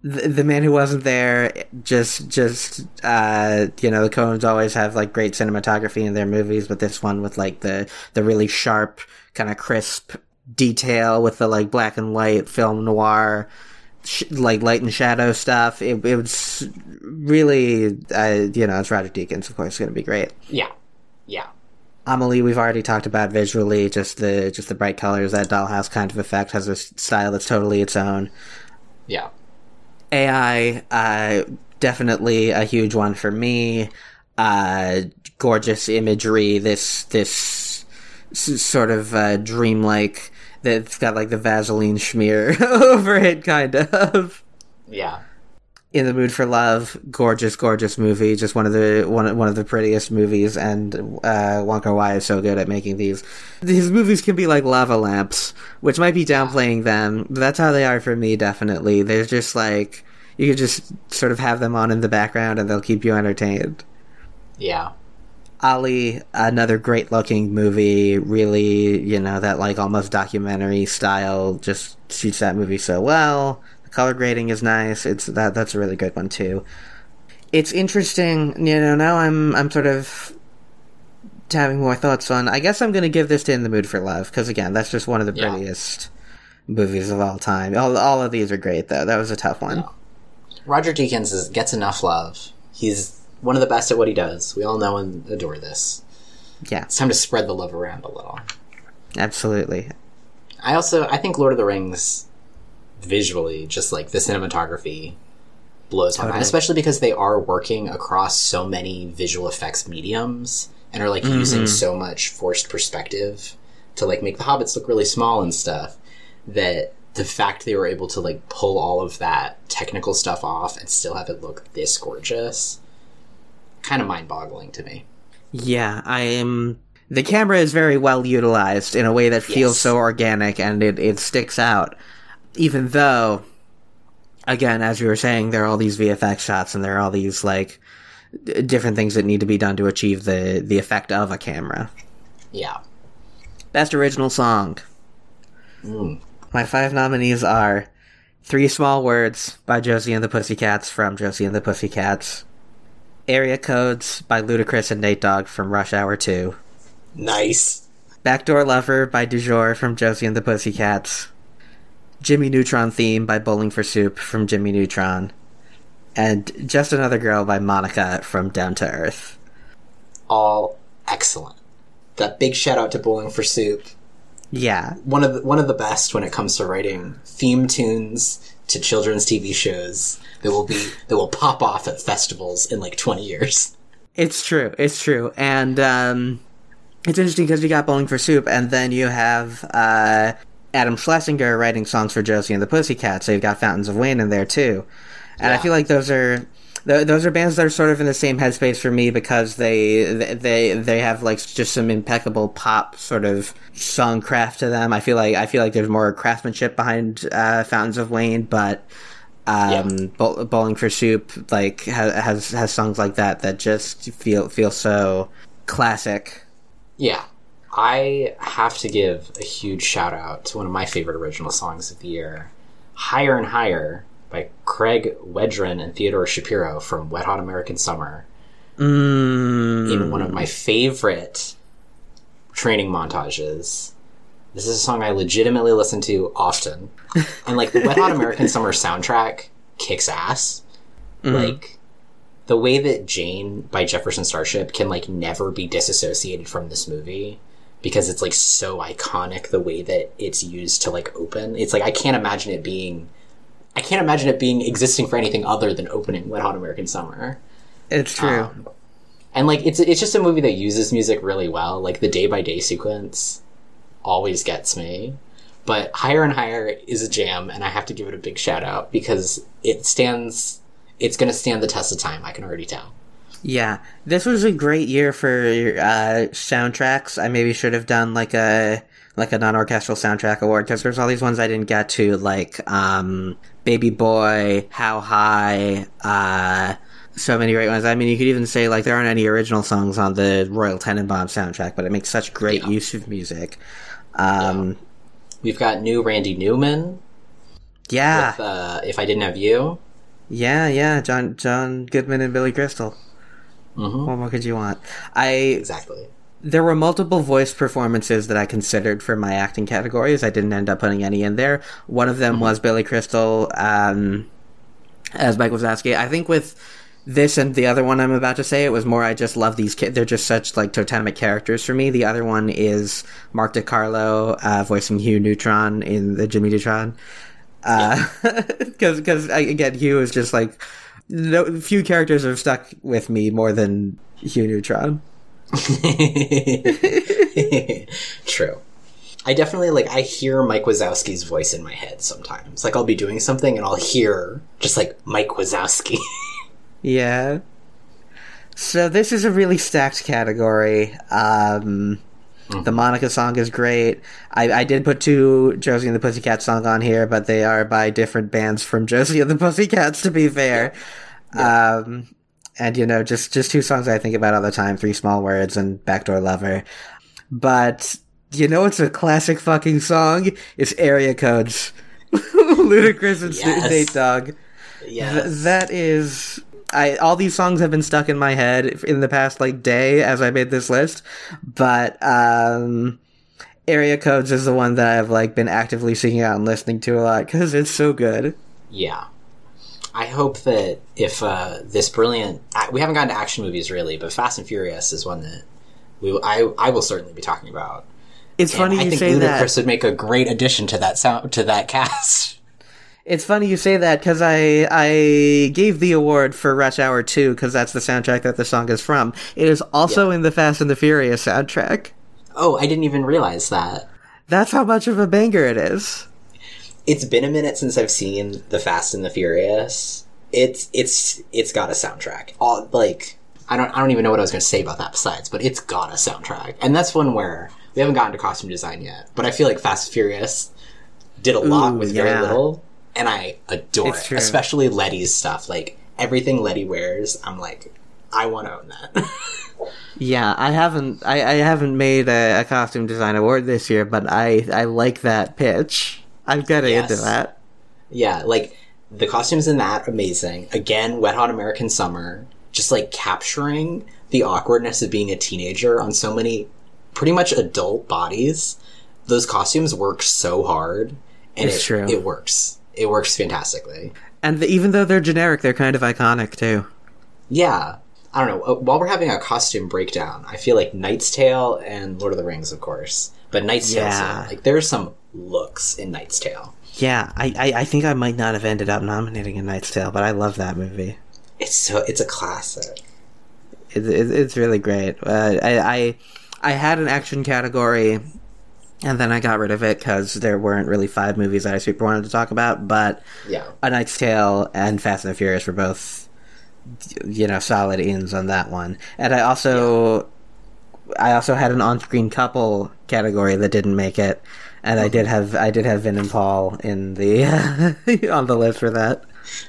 the, the man who wasn't there just just uh you know the coens always have like great cinematography in their movies but this one with like the the really sharp kind of crisp detail with the like black and white film noir sh- like light and shadow stuff it, it was really uh you know it's roger deakins of course going to be great Yeah. Yeah. Amelie, we've already talked about visually, just the just the bright colors, that dollhouse kind of effect has a style that's totally its own. Yeah. AI, uh, definitely a huge one for me. uh, gorgeous imagery, this this s- sort of uh, dreamlike that's got like the Vaseline smear *laughs* over it, kind of. Yeah. In the Mood for Love, gorgeous, gorgeous movie. Just one of the one one of the prettiest movies, and uh, Wong Kar-wai is so good at making these. These movies can be like lava lamps, which might be downplaying them. But that's how they are for me. Definitely, they're just like you could just sort of have them on in the background, and they'll keep you entertained. Yeah. Ali, another great looking movie, really, you know, that like almost documentary style just shoots that movie so well. The color grading is nice. It's that that's a really good one too. It's interesting, you know, now I'm I'm sort of having more thoughts on I guess I'm gonna give this to In the Mood for Love, because again, that's just one of the Yeah. prettiest movies of all time. All all of these are great though. That was a tough one. Roger Deakins is, gets enough love. He's one of the best at what he does. We all know and adore this. Yeah, It's time to spread the love around a little. absolutely. I also I think Lord of the Rings visually, just like the cinematography, blows my mind. Especially because they are working across so many visual effects mediums and are like mm-hmm. using so much forced perspective to like make the hobbits look really small and stuff. That the fact they were able to like pull all of that technical stuff off and still have it look this gorgeous, kind of mind boggling to me. Yeah, I am. The camera is very well utilized in a way that feels Yes. so organic and it, it sticks out. Even though, again, as you were saying, there are all these VFX shots and there are all these, like, d- different things that need to be done to achieve the, the effect of a camera. Yeah. Best original song. Mm. My five nominees are Three Small Words by Josie and the Pussycats from Josie and the Pussycats, Area Codes by Ludacris and Nate Dogg from Rush Hour 2, Nice. Backdoor Lover by Dujour from Josie and the Pussycats, Jimmy Neutron Theme by Bowling for Soup from Jimmy Neutron, and Just Another Girl by Monica from Down to Earth. all excellent. That big shout out to Bowling for Soup. Yeah, One of the, one of the best when it comes to writing theme tunes to children's TV shows that will be that will pop off at festivals in like 20 years. It's true. It's true. And um, it's interesting because you got Bowling for Soup, and then you have uh, Adam Schlesinger writing songs for Josie and the Pussycats. So you've got Fountains of Wayne in there too. And I feel like those are th- those are bands that are sort of in the same headspace for me because they they they have like just some impeccable pop sort of songcraft to them. I feel like I feel like there's more craftsmanship behind uh, Fountains of Wayne, but um, Bow- Bowling for Soup like ha- has has songs like that that just feel feel so classic. Yeah. I have to give a huge shout out to one of my favorite original songs of the year, Higher and Higher by Craig Wedren and Theodore Shapiro from Wet Hot American Summer. Mm, in one of my favorite training montages. This is a song I legitimately listen to often. And like the Wet Hot American Summer soundtrack kicks ass. Like the way that Jane by Jefferson Starship can like never be disassociated from this movie because it's like so iconic the way that it's used to like open. It's like I can't imagine it being I can't imagine it being existing for anything other than opening Wet Hot American Summer. it's true. Um, and like it's it's just a movie that uses music really well. Like the day by day sequence always gets me. But Higher and Higher is a jam, and I have to give it a big shout out because it stands. It's going to stand the test of time. I can already tell. Yeah, this was a great year for uh, soundtracks. I maybe should have done like a like a non-orchestral soundtrack award because there's all these ones I didn't get to, like um, Baby Boy, How High, uh, so many great ones. I mean, you could even say like there aren't any original songs on the Royal Tenenbaum soundtrack, but it makes such great Yeah. use of music. Um, We've got new Randy Newman yeah, with uh, "If I Didn't Have You." yeah, yeah. John John Goodman and Billy Crystal. Mhm. What more could you want? I Exactly. There were multiple voice performances that I considered for my acting categories. I didn't end up putting any in there. One of them was Billy Crystal um, as Mike Wazowski. I think with this and the other one I'm about to say, it was more I just love these kids. They're just such like totemic characters for me. The other one is Mark DeCarlo uh, voicing Hugh Neutron in the Jimmy Neutron. *laughs* Because, because again, Hugh is just like no, few characters have stuck with me more than Hugh Neutron. *laughs* True. I definitely like I hear Mike Wazowski's voice in my head sometimes. Like I'll be doing something and I'll hear just like Mike Wazowski. *laughs* Yeah. So this is a really stacked category. Um, The Monica song is great. I, I did put two Josie and the Pussycat song on here, but they are by different bands from *laughs* Josie and the Pussycats. To be fair, um, and you know, just just two songs I think about all the time: Three Small Words and Backdoor Lover. But you know, it's a classic fucking song. It's Area Codes, *laughs* Ludacris and Yes. Nate Dogg. yes. Th- that is I all these songs have been stuck in my head in the past like day as I made this list, but um Area Codes is the one that I've like been actively seeking out and listening to a lot cuz it's so good. Yeah. I hope that if uh, this brilliant, we haven't gotten to action movies really, but Fast and Furious is one that we, I, I will certainly be talking about. It's And funny I you think say Ludacris that. would make a great addition to that sound to that *laughs* cast. It's funny you say that cuz I I gave the award for Rush Hour 2 cuz that's the soundtrack that the song is from. It is also in the Fast and the Furious soundtrack. Oh, I didn't even realize that. That's how much of a banger it is. It's been a minute since I've seen The Fast and the Furious. It's it's it's got a soundtrack. All like I don't I don't even know what I was going to say about that besides, but it's got a soundtrack, and that's one where we haven't gotten to costume design yet. But I feel like Fast and Furious did a lot Ooh, with yeah. very little, and I adore It's it, true. especially Letty's stuff. Like everything Letty wears, I'm like, I want to own that. *laughs* Yeah, I haven't I, I haven't made a, a costume design award this year, but I I like that pitch. I'm getting Yes. into that. Yeah, like the costumes in that amazing. Again, Wet Hot American Summer, just like capturing the awkwardness of being a teenager on so many pretty much adult bodies. Those costumes work so hard, and It's it, true. it works. It works fantastically. And the, even though they're generic, they're kind of iconic too. Yeah, I don't know. uh, While we're having a costume breakdown, I feel like Knight's Tale and Lord of the Rings, of course, but Knight's Tale, Yeah. like there's some looks in Knight's Tale. Yeah, I, I, I think I might not have ended up nominating A Knight's Tale, but I love that movie. It's so it's a classic. It, it, it's really great. Uh, I, I I had an action category, and then I got rid of it because there weren't really five movies that I super wanted to talk about. But Yeah. A Knight's Tale and Fast and the Furious were both, you know, solid ins on that one. And I also, I also had an on-screen couple category that didn't make it, and I did uh-huh. have I did have Vin and Paul in the *laughs* on the list for that.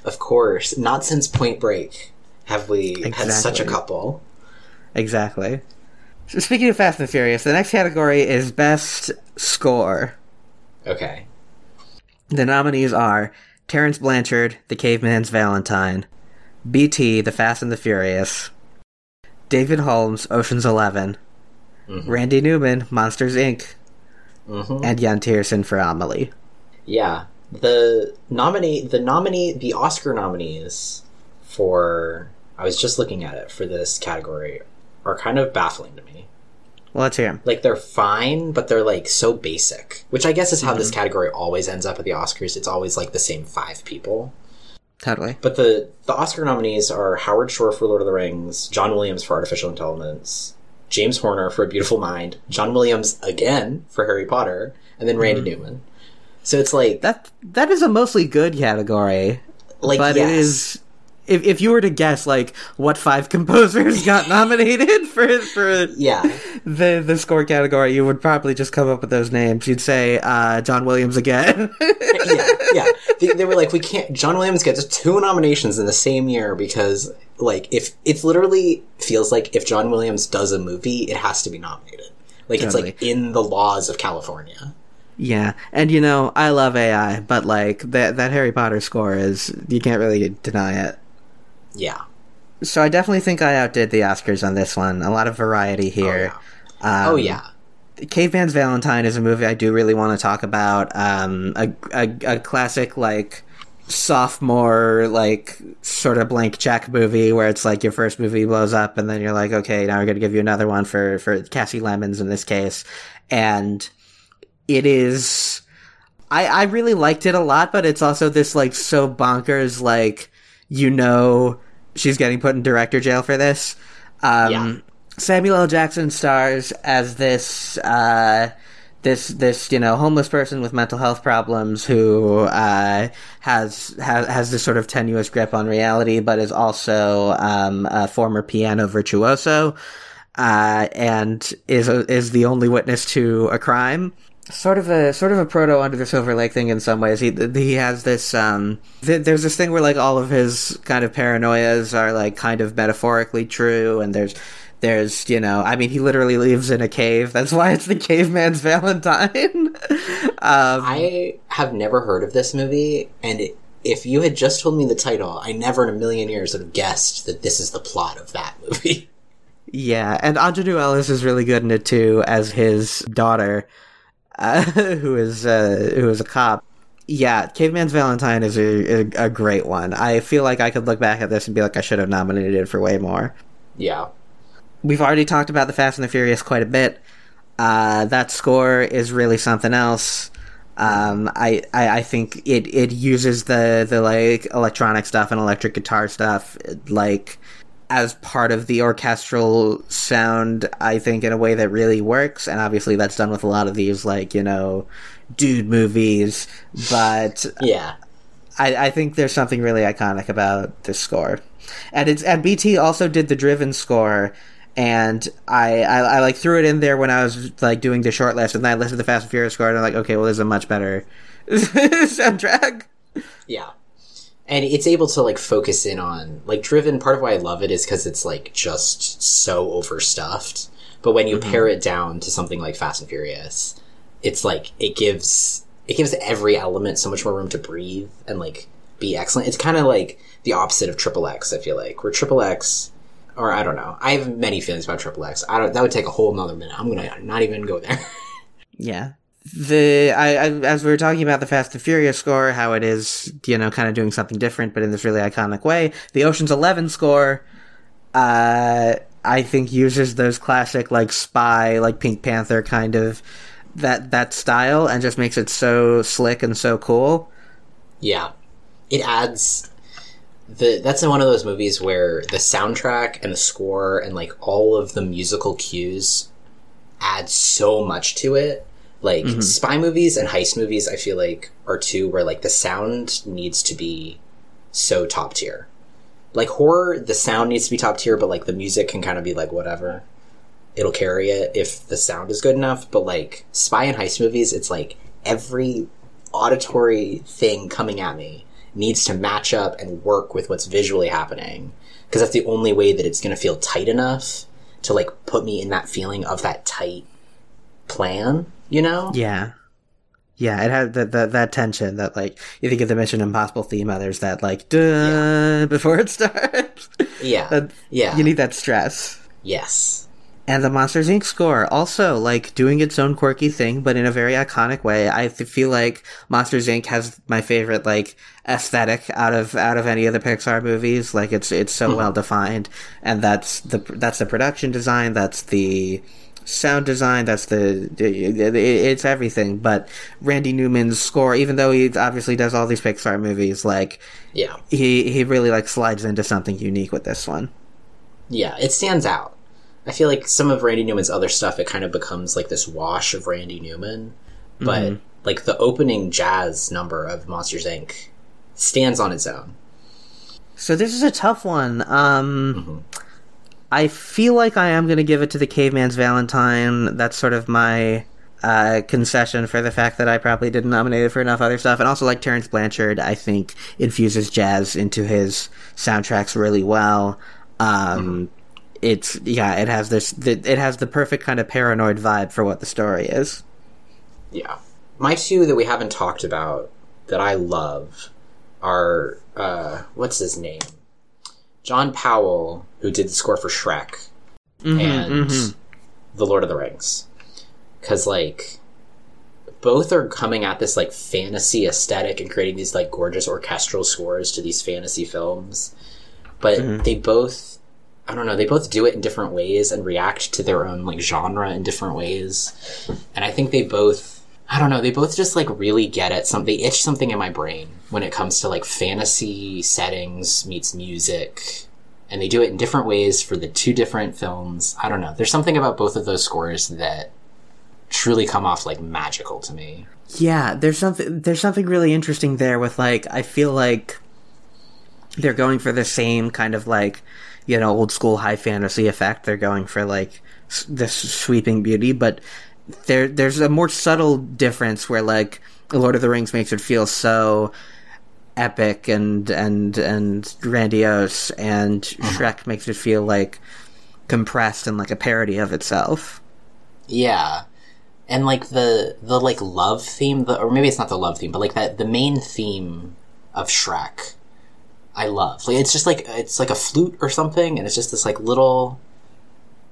Of course, not since Point Break have we had such a couple. Exactly. So speaking of Fast and Furious, the next category is Best Score. Okay. The nominees are Terence Blanchard, The Caveman's Valentine, BT, The Fast and the Furious, David Holmes, Ocean's 11 Randy Newman, Monsters Inc., hmm and Yann Tiersen for Amelie. Yeah. The nominee, the nominee, the Oscar nominees for, I was just looking at it for this category, are kind of baffling to me. Well, let's hear 'em. Like they're fine, but they're like so basic, which I guess is how this category always ends up at the Oscars. It's always like the same five people. Totally. But the the Oscar nominees are Howard Shore for Lord of the Rings, John Williams for Artificial Intelligence, James Horner for A Beautiful Mind, John Williams again for Harry Potter, and then Randy hmm. Newman. So it's like That that is a mostly good category, like but yes. it is. If, if you were to guess, like what five *laughs* composers got nominated for for yeah. the the score category, you would probably just come up with those names. You'd say uh, John Williams again. yeah, yeah. They, they were like, we can't. John Williams gets two nominations in the same year because, like, if it's literally feels like if John Williams does a movie, it has to be nominated. Like it's like in the laws of California. yeah, and you know I love AI, but like that that Harry Potter score is you can't really deny it. Yeah. So I definitely think I outdid the Oscars on this one. A lot of variety here. oh Um, yeah. Caveman's Valentine is a movie I do really want to talk about. Um, a, a a classic like sophomore like sort of blank check movie where it's like your first movie blows up and then you're like, okay, now we're gonna give you another one for for Kasi Lemmons in this case, and it is. I I really liked it a lot, but it's also this like so bonkers like you know she's getting put in director jail for this. Um, Yeah. Samuel L. Jackson stars as this uh, this this you know homeless person with mental health problems who uh, has has has this sort of tenuous grip on reality, but is also um, a former piano virtuoso, uh, and is a, is the only witness to a crime. Sort of a sort of a proto under the Silver Lake thing in some ways. He he has this um. Th- there's this thing where like all of his kind of paranoias are like kind of metaphorically true, and there's there's you know I mean he literally lives in a cave. That's why it's the caveman's *laughs* Valentine. um, I have never heard of this movie, and it, if you had just told me the title, I never in a million years would have guessed that this is the plot of that movie. Yeah, and Aunjanue Ellis is really good in it too as his daughter, uh, *laughs* who is uh, who is a cop. Yeah, Caveman's Valentine is a, a, a great one. I feel like I could look back at this and be like, I should have nominated it for way more. yeah. We've already talked about the Fast and the Furious quite a bit. Uh, that score is really something else. Um, I, I I think it it uses the the like electronic stuff and electric guitar stuff like as part of the orchestral sound. I think in a way that really works, and obviously that's done with a lot of these like you know dude movies. But Yeah. I, I think there's something really iconic about this score, and it's and BT also did the Driven score, and I, I I like threw it in there when I was like doing the short list, and then I listened to the Fast and Furious score, and I'm like, okay, well, this is a much better *laughs* soundtrack. Yeah. And it's able to like focus in on like driven part of why I love it is cuz it's like just so overstuffed. But when you mm-hmm. pare it down to something like Fast and Furious, it's like it gives it gives every element so much more room to breathe and like be excellent. It's kind of like the opposite of Triple X, I feel like. Where Triple X or I don't know. I have many feelings about Triple X. I don't that would take a whole nother minute. I'm going to not even go there. *laughs* Yeah. The I, I as we were talking about the Fast and Furious score, how it is you know kind of doing something different, but in this really iconic way. The Ocean's Eleven score, uh, I think uses those classic like spy, like Pink Panther kind of that that style, and just makes it so slick and so cool. Yeah, it adds the. That's one of those movies where the soundtrack and the score and like all of the musical cues add so much to it. Like mm-hmm. spy movies and heist movies, I feel like are two where like the sound needs to be so top tier. Like horror, the sound needs to be top tier, but like the music can kind of be like whatever. It'll carry it if the sound is good enough. But like spy and heist movies, it's like every auditory thing coming at me needs to match up and work with what's visually happening because that's the only way that it's going to feel tight enough to like put me in that feeling of that tight plan you know Yeah. Yeah, it had that that that tension that like you think of the Mission Impossible theme, there's that like duh before it *laughs* starts. yeah That- yeah You need that stress. yes And the Monsters Inc. score also like doing its own quirky thing, but in a very iconic way. I th- feel like Monsters Inc. has my favorite like aesthetic out of out of any of the Pixar movies. Like it's it's so mm-hmm. well defined, and that's the that's the production design. That's the sound design. That's the it- it- it's everything. But Randy Newman's score, even though he obviously does all these Pixar movies, like yeah he he really like slides into something unique with this one. yeah it stands out i feel like some of randy newman's other stuff it kind of becomes like this wash of randy newman but like the opening jazz number of monsters inc stands on its own So this is a tough one. Um, I feel like I am going to give it to the Caveman's Valentine. That's sort of my uh, concession for the fact that I probably didn't nominate it for enough other stuff. And also, like Terence Blanchard, I think infuses jazz into his soundtracks really well. Um, It's yeah, it has this. It has the perfect kind of paranoid vibe for what the story is. Yeah. My two that we haven't talked about that I love are uh what's his name? John Powell, who did the score for Shrek mm-hmm, and mm-hmm. The Lord of the Rings. Cause like both are coming at this like fantasy aesthetic and creating these like gorgeous orchestral scores to these fantasy films. But mm-hmm. they both I don't know, they both do it in different ways and react to their own like genre in different ways. And I think they both I don't know. They both just like really get at something. They itch something in my brain when it comes to like fantasy settings meets music, and they do it in different ways for the two different films. I don't know. There's something about both of those scores that truly come off like magical to me. Yeah, there's something there's something really interesting there with like I feel like they're going for the same kind of like you know old school high fantasy effect. They're going for like this sweeping beauty, but there there's a more subtle difference where like Lord of the Rings makes it feel so epic and and and grandiose, and *laughs* uh-huh. Shrek makes it feel like compressed and like a parody of itself. Yeah. And like the the like love theme, the, or maybe it's not the love theme, but like that the main theme of Shrek, I love. Like it's just like it's like a flute or something, and it's just this like little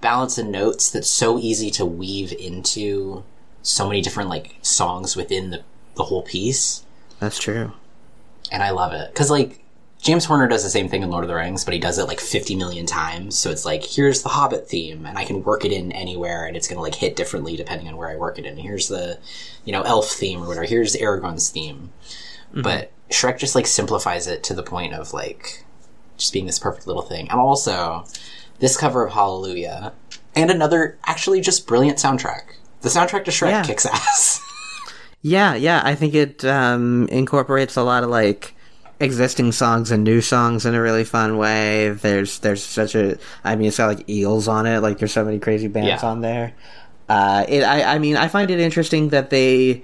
balance of notes that's so easy to weave into so many different like songs within the the whole piece, That's true. And I love it because like. James Horner does the same thing in Lord of the Rings, but he does it like 50 million times. So it's like, here's the Hobbit theme, and I can work it in anywhere, and it's going to like hit differently depending on where I work it in. Here's the, you know, elf theme or whatever. Here's Aragorn's theme. Mm-hmm. But Shrek just like simplifies it to the point of like just being this perfect little thing. And also, this cover of Hallelujah and another actually just brilliant soundtrack. The soundtrack to Shrek Yeah. kicks ass. *laughs* Yeah, yeah. I think it um, incorporates a lot of like existing songs and new songs in a really fun way. There's there's such a I mean it's got like eels on it. Like there's so many crazy bands Yeah. on there. Uh, it I I mean I find it interesting that they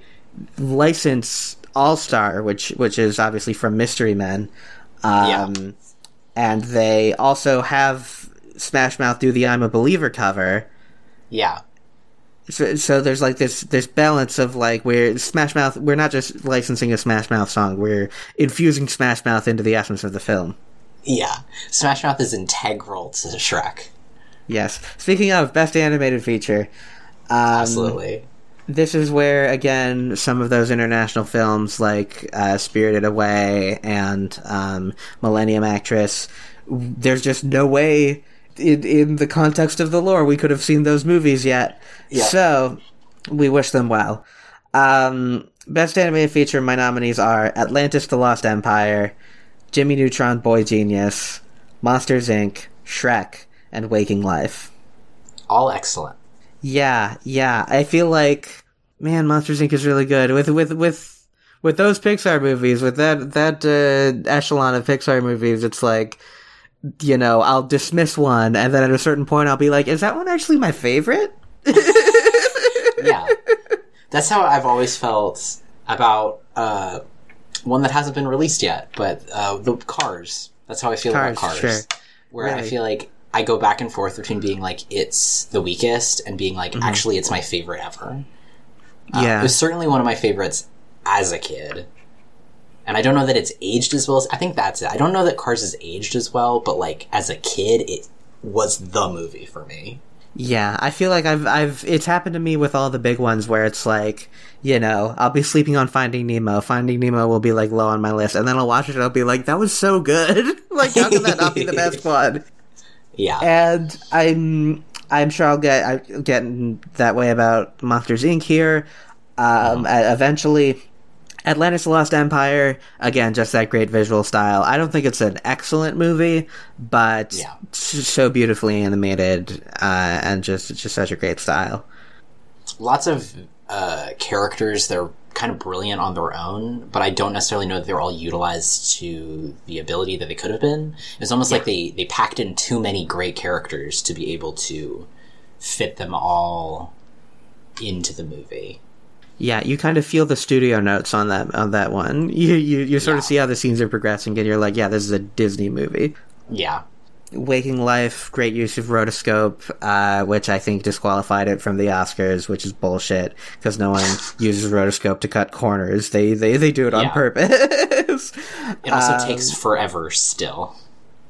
license All Star, which which is obviously from Mystery Men. Um, Yeah. And they also have Smash Mouth do the I'm a Believer cover. yeah. So, so there's like this this balance of like we're Smash Mouth. We're not just licensing a Smash Mouth song. We're infusing Smash Mouth into the essence of the film. Yeah. Smash Mouth is integral to Shrek. Yes. Speaking of best animated feature, um, Absolutely. this is where again some of those international films like uh, Spirited Away and um, Millennium Actress. There's just no way in in the context of the lore we could have seen those movies yet. Yeah. So we wish them well. Um, best animated feature. My nominees are Atlantis: The Lost Empire, Jimmy Neutron: Boy Genius, Monsters Inc., Shrek, and Waking Life. All excellent. Yeah, yeah. I feel like man, Monsters Inc. is really good with with with with those Pixar movies. With that that uh, echelon of Pixar movies, it's like you know I'll dismiss one, and then at a certain point I'll be like, is that one actually my favorite? *laughs* yeah. That's how I've always felt about uh, one that hasn't been released yet, but uh, the Cars. That's how I feel about Cars, Cars. sure. Where I feel like I go back and forth between being like it's the weakest and being like Mm-hmm. actually it's my favorite ever. Uh, yeah, It was certainly one of my favorites as a kid. And I don't know that it's aged as well as I think that's it. I don't know that Cars has aged as well, but like as a kid it was the movie for me. Yeah, I feel like I've I've it's happened to me with all the big ones where it's like, you know, I'll be sleeping on Finding Nemo. Finding Nemo will be like low on my list, and then I'll watch it and I'll be like, that was so good. *laughs* like, how can that not be the best *laughs* one? Yeah. And I'm I'm sure I'll get I get that way about Monsters Inc. here. Um, uh, eventually, Atlantis: The Lost Empire. Again, just that great visual style. I don't think it's an excellent movie, but Yeah. so beautifully animated uh, and just just such a great style. lots of uh, characters that are kind of brilliant on their own, but I don't necessarily know that they're all utilized to the ability that they could have been. It's almost like they, they packed in too many great characters to be able to fit them all into the movie. Yeah, you kind of feel the studio notes on that on that one. *laughs* You you, you sort of see how the scenes are progressing, and you're like, yeah, this is a Disney movie. Yeah. Waking Life, great use of rotoscope, uh, which I think disqualified it from the Oscars, which is bullshit because no one *laughs* uses rotoscope to cut corners. They they they do it on Yeah. purpose. It also Um, takes forever still.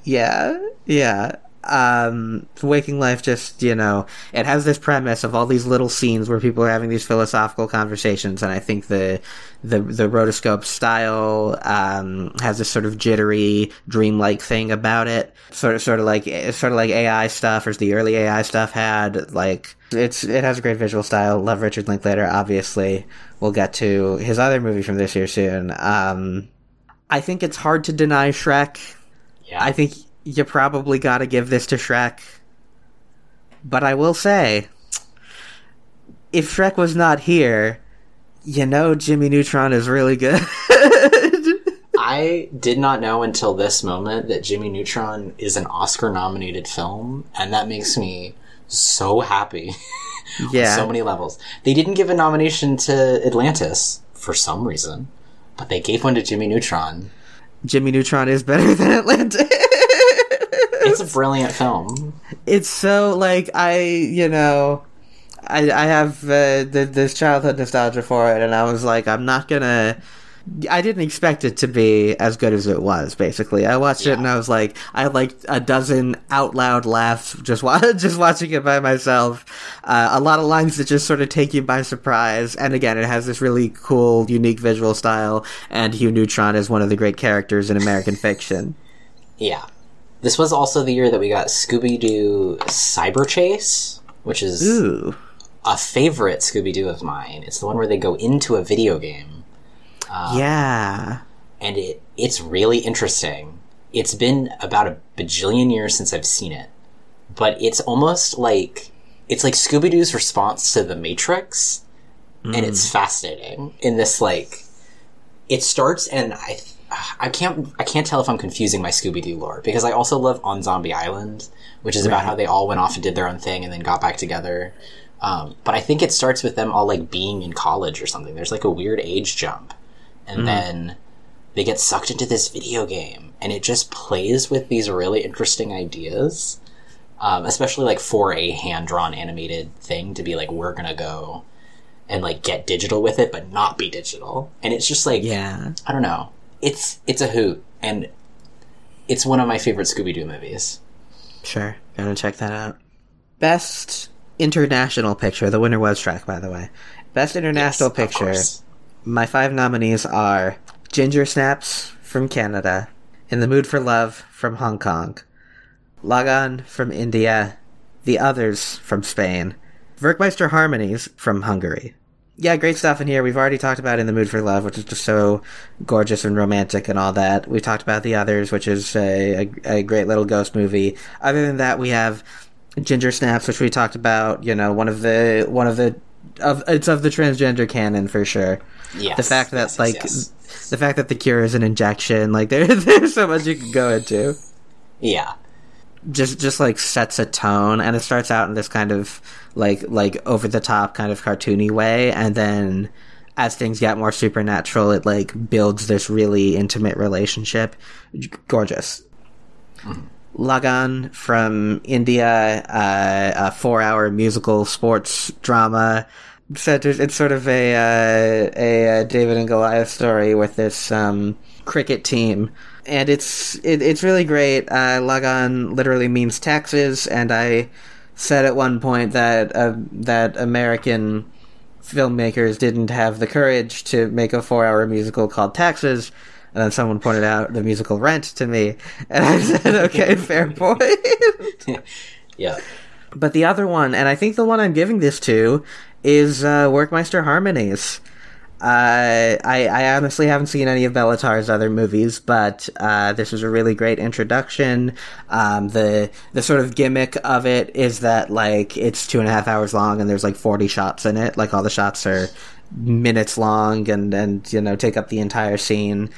yeah, yeah. Um, Waking Life just, you know, it has this premise of all these little scenes where people are having these philosophical conversations, and I think the the the rotoscope style um, has this sort of jittery, dreamlike thing about it. Sort of, sort of like sort of like AI stuff, or the early AI stuff had. Like it's it has a great visual style. Love Richard Linklater, obviously. We'll get to his other movie from this year soon. Um, I think it's hard to deny Shrek. Yeah. I think you probably got to give this to Shrek. But I will say, if Shrek was not here, you know Jimmy Neutron is really good. *laughs* I did not know until this moment that Jimmy Neutron is an Oscar nominated film, and that makes me so happy. *laughs* yeah. so many levels. They didn't give a nomination to Atlantis for some reason, but they gave one to Jimmy Neutron. Jimmy Neutron is better than Atlantis. It's a brilliant film. it's so like I, you know, I I have uh, the, this childhood nostalgia for it, and I was like, I'm not gonna. I didn't expect it to be as good as it was. Basically, I watched it and I was like, I had like a dozen out loud laughs just wa- *laughs* just watching it by myself. Uh, a lot of lines that just sort of take you by surprise, and again, it has this really cool, unique visual style. And Hugh Neutron is one of the great characters in American fiction. *laughs* Yeah. This was also the year that we got Scooby Doo Cyber Chase, which is Ooh, a favorite Scooby Doo of mine. It's the one where they go into a video game, um, yeah. and it it's really interesting. It's been about a bajillion years since I've seen it, but it's almost like it's like Scooby Doo's response to the Matrix, and it's mm. fascinating in this like it starts and I I can't I can't tell if I'm confusing my Scooby Doo lore because I also love On Zombie Island, which is about how they all went off and did their own thing and then got back together. Um, but I think it starts with them all like being in college or something. There's like a weird age jump, and then they get sucked into this video game, and it just plays with these really interesting ideas. Um, especially like for a hand drawn animated thing to be like we're gonna go and like get digital with it, but not be digital. And it's just like Yeah. I don't know. It's it's a hoot, and it's one of my favorite Scooby Doo movies. Sure, gonna check that out. Best international picture. The winner was track, by the way. Best international Yes, picture. My five nominees are Ginger Snaps from Canada, In the Mood for Love from Hong Kong, Lagaan from India, The Others from Spain, Werckmeister Harmonies from Hungary. Yeah, great stuff in here. We've already talked about In the Mood for Love, which is just so gorgeous and romantic and all that. We talked about The Others, which is a, a, a great little ghost movie. Other than that, we have Ginger Snaps, which we talked about. You know, one of the one of the of it's of the transgender canon for sure. Yes, The fact that yes, like yes. the fact that the cure is an injection, like *laughs* there there's so much you can go into. yeah, Just just like sets a tone, and it starts out in this kind of like like over the top kind of cartoony way, and then as things get more supernatural, it like builds this really intimate relationship. Gorgeous. Lagaan from India, uh, a four-hour musical sports drama. It's sort of a uh, a uh, David and Goliath story with this um, cricket team, and it's it, it's really great. Uh, Lagaan literally means taxes, and I said at one point that uh, that American filmmakers didn't have the courage to make a four-hour musical called Taxes. And then someone pointed out the musical Rent to me, *laughs* and I said, "Okay, *laughs* fair point." *laughs* yeah. but the other one, and I think the one I'm giving this to, is uh, Werckmeister Harmonies. Uh, I, I honestly haven't seen any of Béla Tarr's other movies, but uh, this was a really great introduction. Um, the the sort of gimmick of it is that like it's two and a half hours long, and there's like 40 shots in it. Like all the shots are minutes long, and and you know take up the entire scene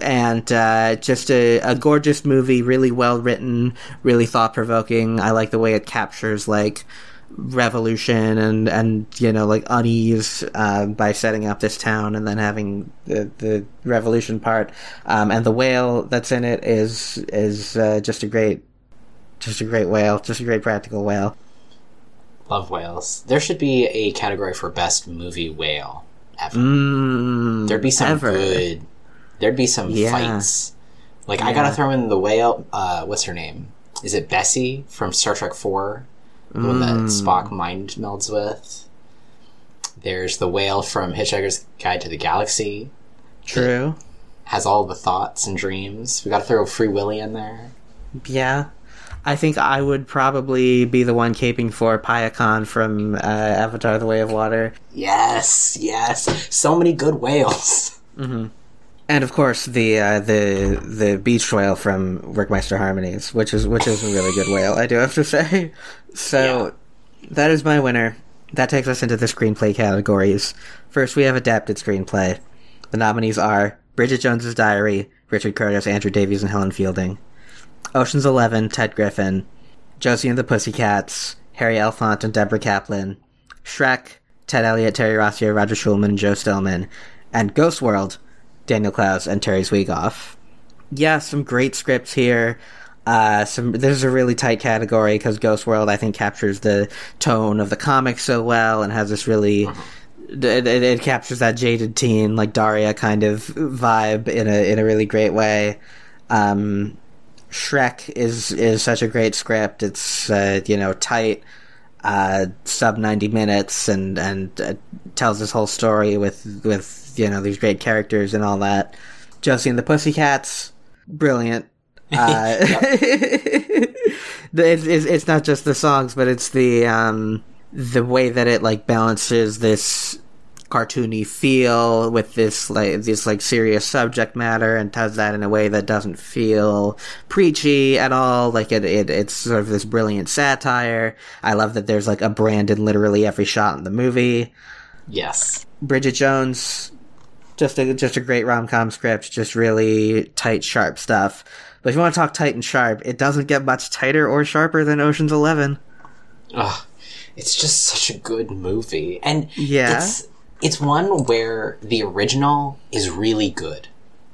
and uh, just a, a gorgeous movie, really well written, really thought provoking. I like the way it captures like revolution and and you know like unease uh, by setting up this town and then having the the revolution part. Um, and the whale that's in it is is uh, just a great, just a great whale, just a great practical whale. Love whales. There should be a category for best movie whale ever. Mm, There'd be some ever. good. There'd be some Yeah. fights. Like I gotta throw in the whale. Uh, what's her name? is it Bessie from Star Trek Four, the one that Spock mind melds with. There's the whale from Hitchhiker's Guide to the Galaxy. True. Has all the thoughts and dreams. We got to throw Free Willy in there. Yeah. I think I would probably be the one caping for Payakan from uh, Avatar: The Way of Water, Yes, yes. So many good whales. And of course the uh, the the beach whale from Werckmeister Harmonies, which is which is a really good whale. I do have to *laughs* say. So that is my winner. That takes us into the screenplay categories. First, we have adapted screenplay. The nominees are Bridget Jones's Diary, Richard Curtis, Andrew Davies, and Helen Fielding. Ocean's Eleven, Ted Griffin. Josie and the Pussycats, Harry Elfont and Deborah Kaplan. Shrek, Ted Elliott, Terry Rossio, Roger Schulman, and Joe Stillman. And Ghost World, Daniel Clowes and Terry Zwigoff. Yeah, some great scripts here. Uh, some this is a really tight category because Ghost World I think captures the tone of the comic so well and has this really it, it, it captures that jaded teen like Daria kind of vibe in a in a really great way. Um, Shrek is is such a great script. It's uh, you know tight, uh, sub ninety minutes, and and uh, tells this whole story with with you know these great characters and all that. Josie and the Pussycats, brilliant. *laughs* Uh, *laughs* it's, it's it's not just the songs, but it's the um the way that it like balances this cartoony feel with this like this like serious subject matter and does that in a way that doesn't feel preachy at all like it, it it's sort of this brilliant satire i love that there's like a brand in literally every shot in the movie Yes. bridget jones just a just a great rom-com script just really tight sharp stuff but if you want to talk tight and sharp it doesn't get much tighter or sharper than oceans 11 Ugh, it's just such a good movie, and Yeah. it's it's one where the original is really good,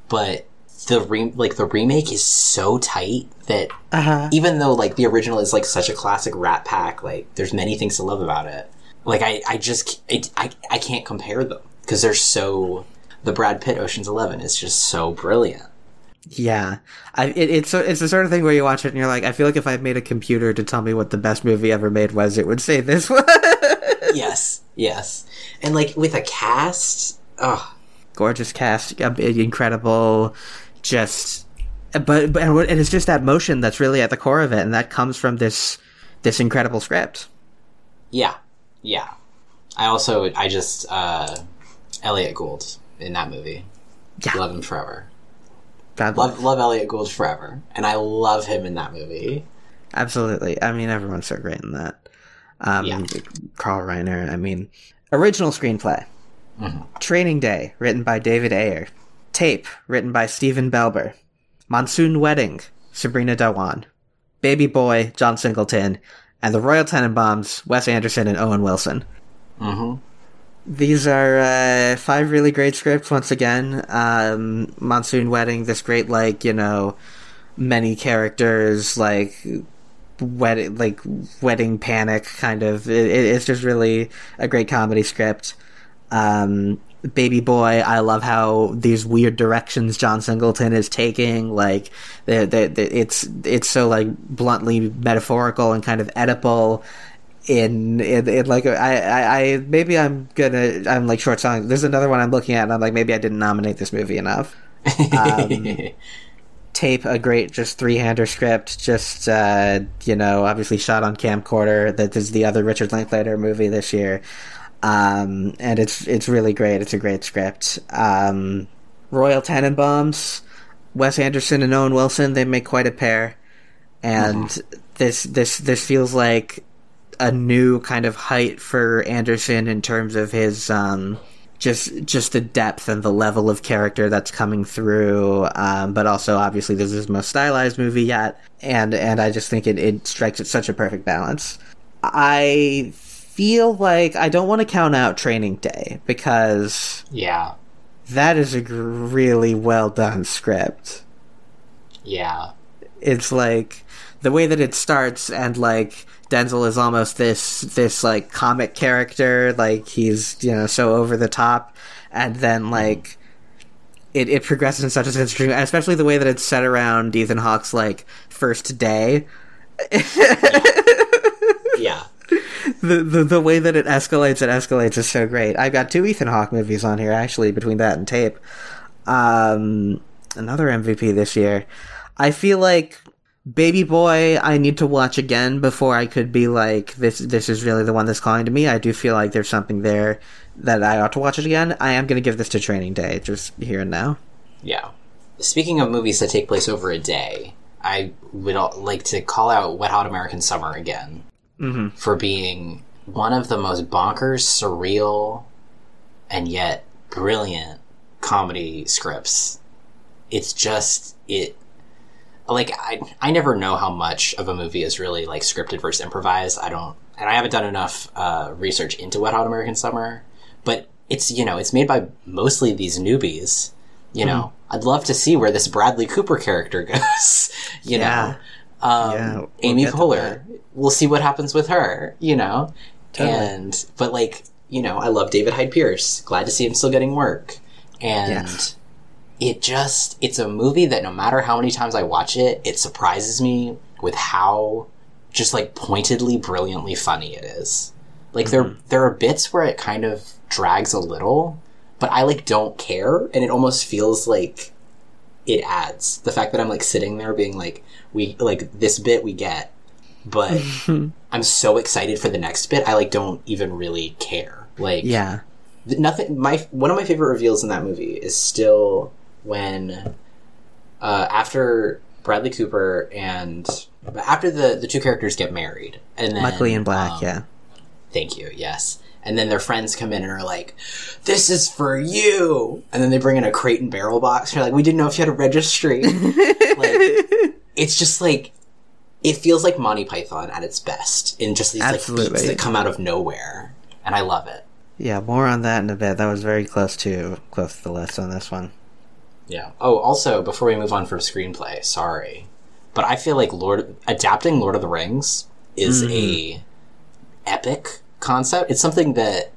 but the re- like the remake is so tight that uh-huh even though like the original is like such a classic Rat Pack, like there's many things to love about it. Like I I just it, I I can't compare them because they're so. The Brad Pitt Ocean's Eleven is just so brilliant. Yeah, I, it, it's it's the sort of thing where you watch it and you're like, I feel like if I made a computer to tell me what the best movie ever made was, it would say this one. *laughs* yes, yes, and like with a cast, oh Gorgeous cast, incredible, just, but but and and it's just that motion that's really at the core of it, and that comes from this this incredible script. Yeah, yeah. I also I just uh Elliot Gould in that movie. Yeah. Love him forever. God Love love Elliot Gould forever, and I love him in that movie. Absolutely. I mean, everyone's so great in that. Um, Yeah. Carl Reiner. I mean, original screenplay. Training Day, written by David Ayer. Tape, written by Stephen Belber. Monsoon Wedding, Sabrina Dhawan. Baby Boy, John Singleton. And The Royal Tenenbaums, Wes Anderson and Owen Wilson. hmm These are uh, five really great scripts once again. Um, Monsoon Wedding, this great, like, you know, many characters, like, wedding, like, wedding panic kind of. It, it- it's just really a great comedy script. Um, Baby Boy, I love how these weird directions John Singleton is taking. Like, it's it's so like bluntly metaphorical and kind of Oedipal in in, in like I, I I maybe I'm gonna I'm like short selling. There's another one I'm looking at, and I'm like maybe I didn't nominate this movie enough. Um, *laughs* Tape a great just three hander script, just uh, you know obviously shot on camcorder. That is the other Richard Linklater movie this year, um, and it's it's really great. It's a great script. Um, Royal Tenenbaums, Wes Anderson and Owen Wilson they make quite a pair, and this this this feels like a new kind of height for Anderson in terms of his um, just just the depth and the level of character that's coming through. Um, but also, obviously, this is his most stylized movie yet, and and I just think it, it strikes at such a perfect balance. I feel like I don't want to count out Training Day because yeah, that is a really well done script yeah, it's like the way that it starts and like Denzel is almost this this like comic character like he's you know so over the top and then like it, it progresses in such a interesting especially the way that it's set around Ethan Hawke's like first day *laughs* yeah. the, the the way that it escalates and escalates is so great. I've got two Ethan Hawke movies on here actually between that and Tape. Um, another MVP this year. I feel like Baby Boy I need to watch again before I could be like this this is really the one that's calling to me. I do feel like there's something there that I ought to watch it again. I am going to give this to Training Day just here and now. Yeah. Speaking of movies that take place over a day, I would like to call out Wet Hot American Summer again Mm-hmm. for being one of the most bonkers, surreal, and yet brilliant comedy scripts. It's just it. Like I, I never know how much of a movie is really like scripted versus improvised. I don't, and I haven't done enough uh, research into Wet Hot American Summer. But it's you know it's made by mostly these newbies. You know, I'd love to see where this Bradley Cooper character *laughs* goes. you Yeah. know, um, Yeah, we'll Amy Poehler. We'll see what happens with her. You know, Totally. and but like you know, I love David Hyde Pierce. Glad to see him still getting work, and Yes. It just it's a movie that no matter how many times I watch it, it surprises me with how just like pointedly brilliantly funny it is. Like there mm-hmm. there are bits where it kind of drags a little, but I like don't care and it almost feels like it adds. The fact that I'm like sitting there being like we like this bit we get, but *laughs* I'm so excited for the next bit, I like don't even really care. Like Yeah. nothing my one of my favorite reveals in that movie is still when uh, after Bradley Cooper and after the the two characters get married and then Michael Ian Black, um, yeah. thank you yes and then their friends come in and are like this is for you and then they bring in a crate and barrel box you're like we didn't know if you had a registry *laughs* like it's just like it feels like Monty Python at its best in just these like Absolutely. beats that come out of nowhere and I love it Yeah, more on that in a bit. That was very close to close to the list on this one. Yeah. Oh, also, before we move on from screenplay, sorry, but I feel like Lord adapting Lord of the Rings is a mm-hmm. epic concept. It's something that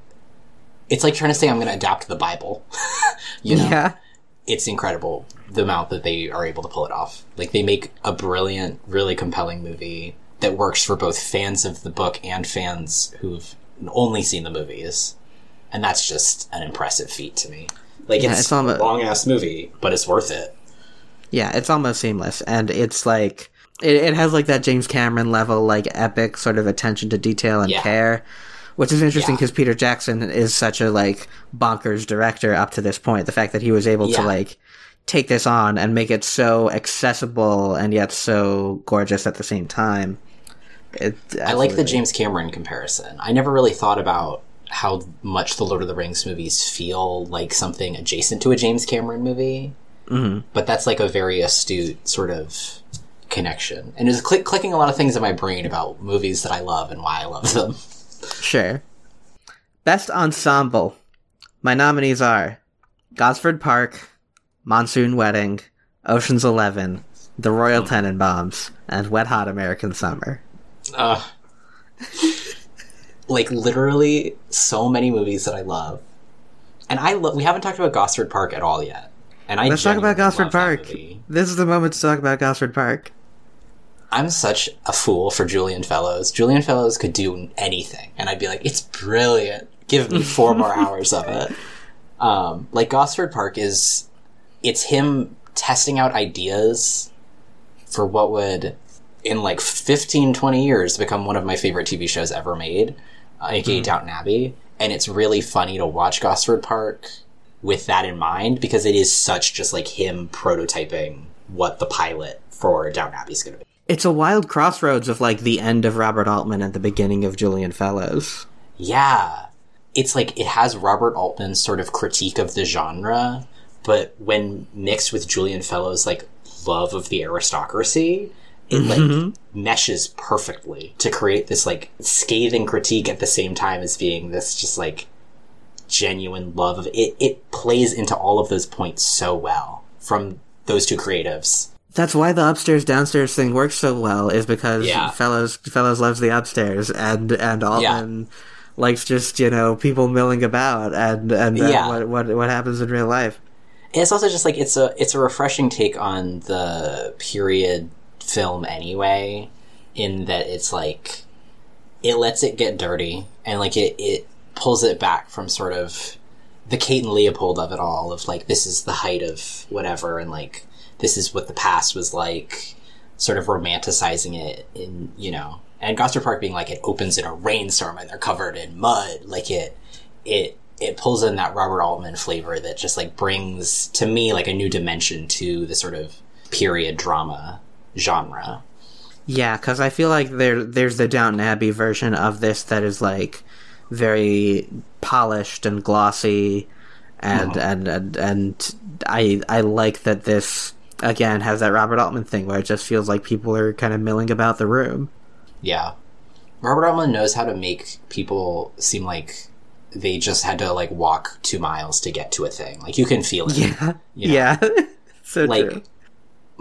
it's like trying to say I'm going to adapt the Bible. *laughs* you know, Yeah. it's incredible the amount that they are able to pull it off. Like they make a brilliant, really compelling movie that works for both fans of the book and fans who've only seen the movies. And that's just an impressive feat to me. Like Yeah, it's, it's almo- a long ass movie, but it's worth it. Yeah, it's almost seamless, and it's like it, it has like that James Cameron level, like epic sort of attention to detail and Yeah. care, which is interesting Yeah. because Peter Jackson is such a like bonkers director up to this point. The fact that he was able to like take this on and make it so accessible and yet so gorgeous at the same time. It, I like the James Cameron comparison. I never really thought about how much the Lord of the Rings movies feel like something adjacent to a James Cameron movie. Mm-hmm. But that's like a very astute sort of connection. And it's click- clicking a lot of things in my brain about movies that I love and why I love them. Sure. Best ensemble. My nominees are Gosford Park, Monsoon Wedding, Ocean's Eleven, The Royal Tenenbaums, and Wet Hot American Summer. Uh, like literally so many movies that I love. And I love we haven't talked about Gosford Park at all yet. And I Let's talk about Gosford Park. This is the moment to talk about Gosford Park. I'm such a fool for Julian Fellowes. Julian Fellowes could do anything, and I'd be like, "It's brilliant. Give me four more *laughs* hours of it." Um, like Gosford Park is, it's him testing out ideas for what would, in like 15, 20 years, become one of my favorite TV shows ever made, uh, aka Downton Abbey. And it's really funny to watch Gosford Park with that in mind because it is such just like him prototyping what the pilot for Downton Abbey is going to be. It's a wild crossroads of like the end of Robert Altman and the beginning of Julian Fellowes. Yeah. It's like it has Robert Altman's sort of critique of the genre, but when mixed with Julian Fellowes' like love of the aristocracy, it like mm-hmm. meshes perfectly to create this like scathing critique at the same time as being this just like genuine love of it. It plays into all of those points so well from those two creatives. That's why the upstairs downstairs thing works so well, is because Yeah. Fellowes Fellowes loves the upstairs and and Altman likes just you know people milling about and and Yeah. what what what happens in real life. And it's also just like it's a it's a refreshing take on the period film anyway in that it's like it lets it get dirty and like it it pulls it back from sort of the Kate and Leopold of it all of like this is the height of whatever and like this is what the past was like sort of romanticizing it in you know. And Gosford Park being like it opens in a rainstorm and they're covered in mud like it it it pulls in that Robert Altman flavor that just like brings to me like a new dimension to the sort of period drama genre. Yeah, because I feel like there there's the Downton Abbey version of this that is like very polished and glossy, and uh-huh. and, and and I I like that this again has that Robert Altman thing where it just feels like people are kind of milling about the room. Yeah, Robert Altman knows how to make people seem like they just had to like walk two miles to get to a thing. Like you can feel it. Yeah, you know? yeah, *laughs* so like true.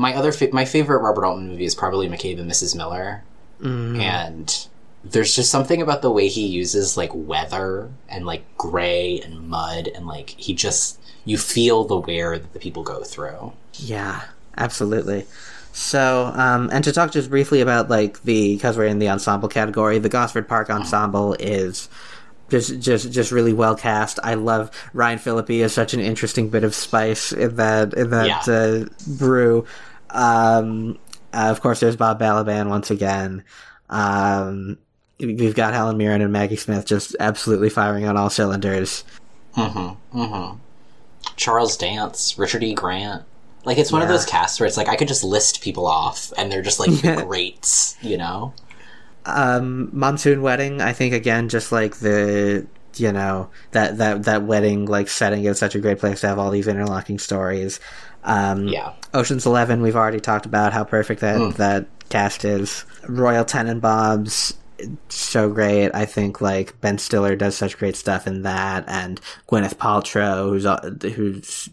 My other fa- my favorite Robert Altman movie is probably McCabe and Mrs. Miller, and there's just something about the way he uses like weather and like gray and mud and like he just you feel the wear that the people go through. Yeah, absolutely. So, um, and to talk just briefly about like the because we're in the ensemble category, the Gosford Park Ensemble is just just just really well cast. I love Ryan Phillippe is such an interesting bit of spice in that in that Yeah. uh, brew. Um, uh, of course, there's Bob Balaban once again. Um, we've got Helen Mirren and Maggie Smith just absolutely firing on all cylinders. Mm-hmm. Mm-hmm. Charles Dance, Richard E. Grant. Like it's one of those casts where it's like I could just list people off and they're just like *laughs* the greats, you know? um monsoon wedding i think again just like the you know that that that wedding like setting is such a great place to have all these interlocking stories um Yeah. oceans 11 we've already talked about how perfect that Mm. that cast is royal tenenbaums so great i think like ben stiller does such great stuff in that and gwyneth paltrow who's uh, who's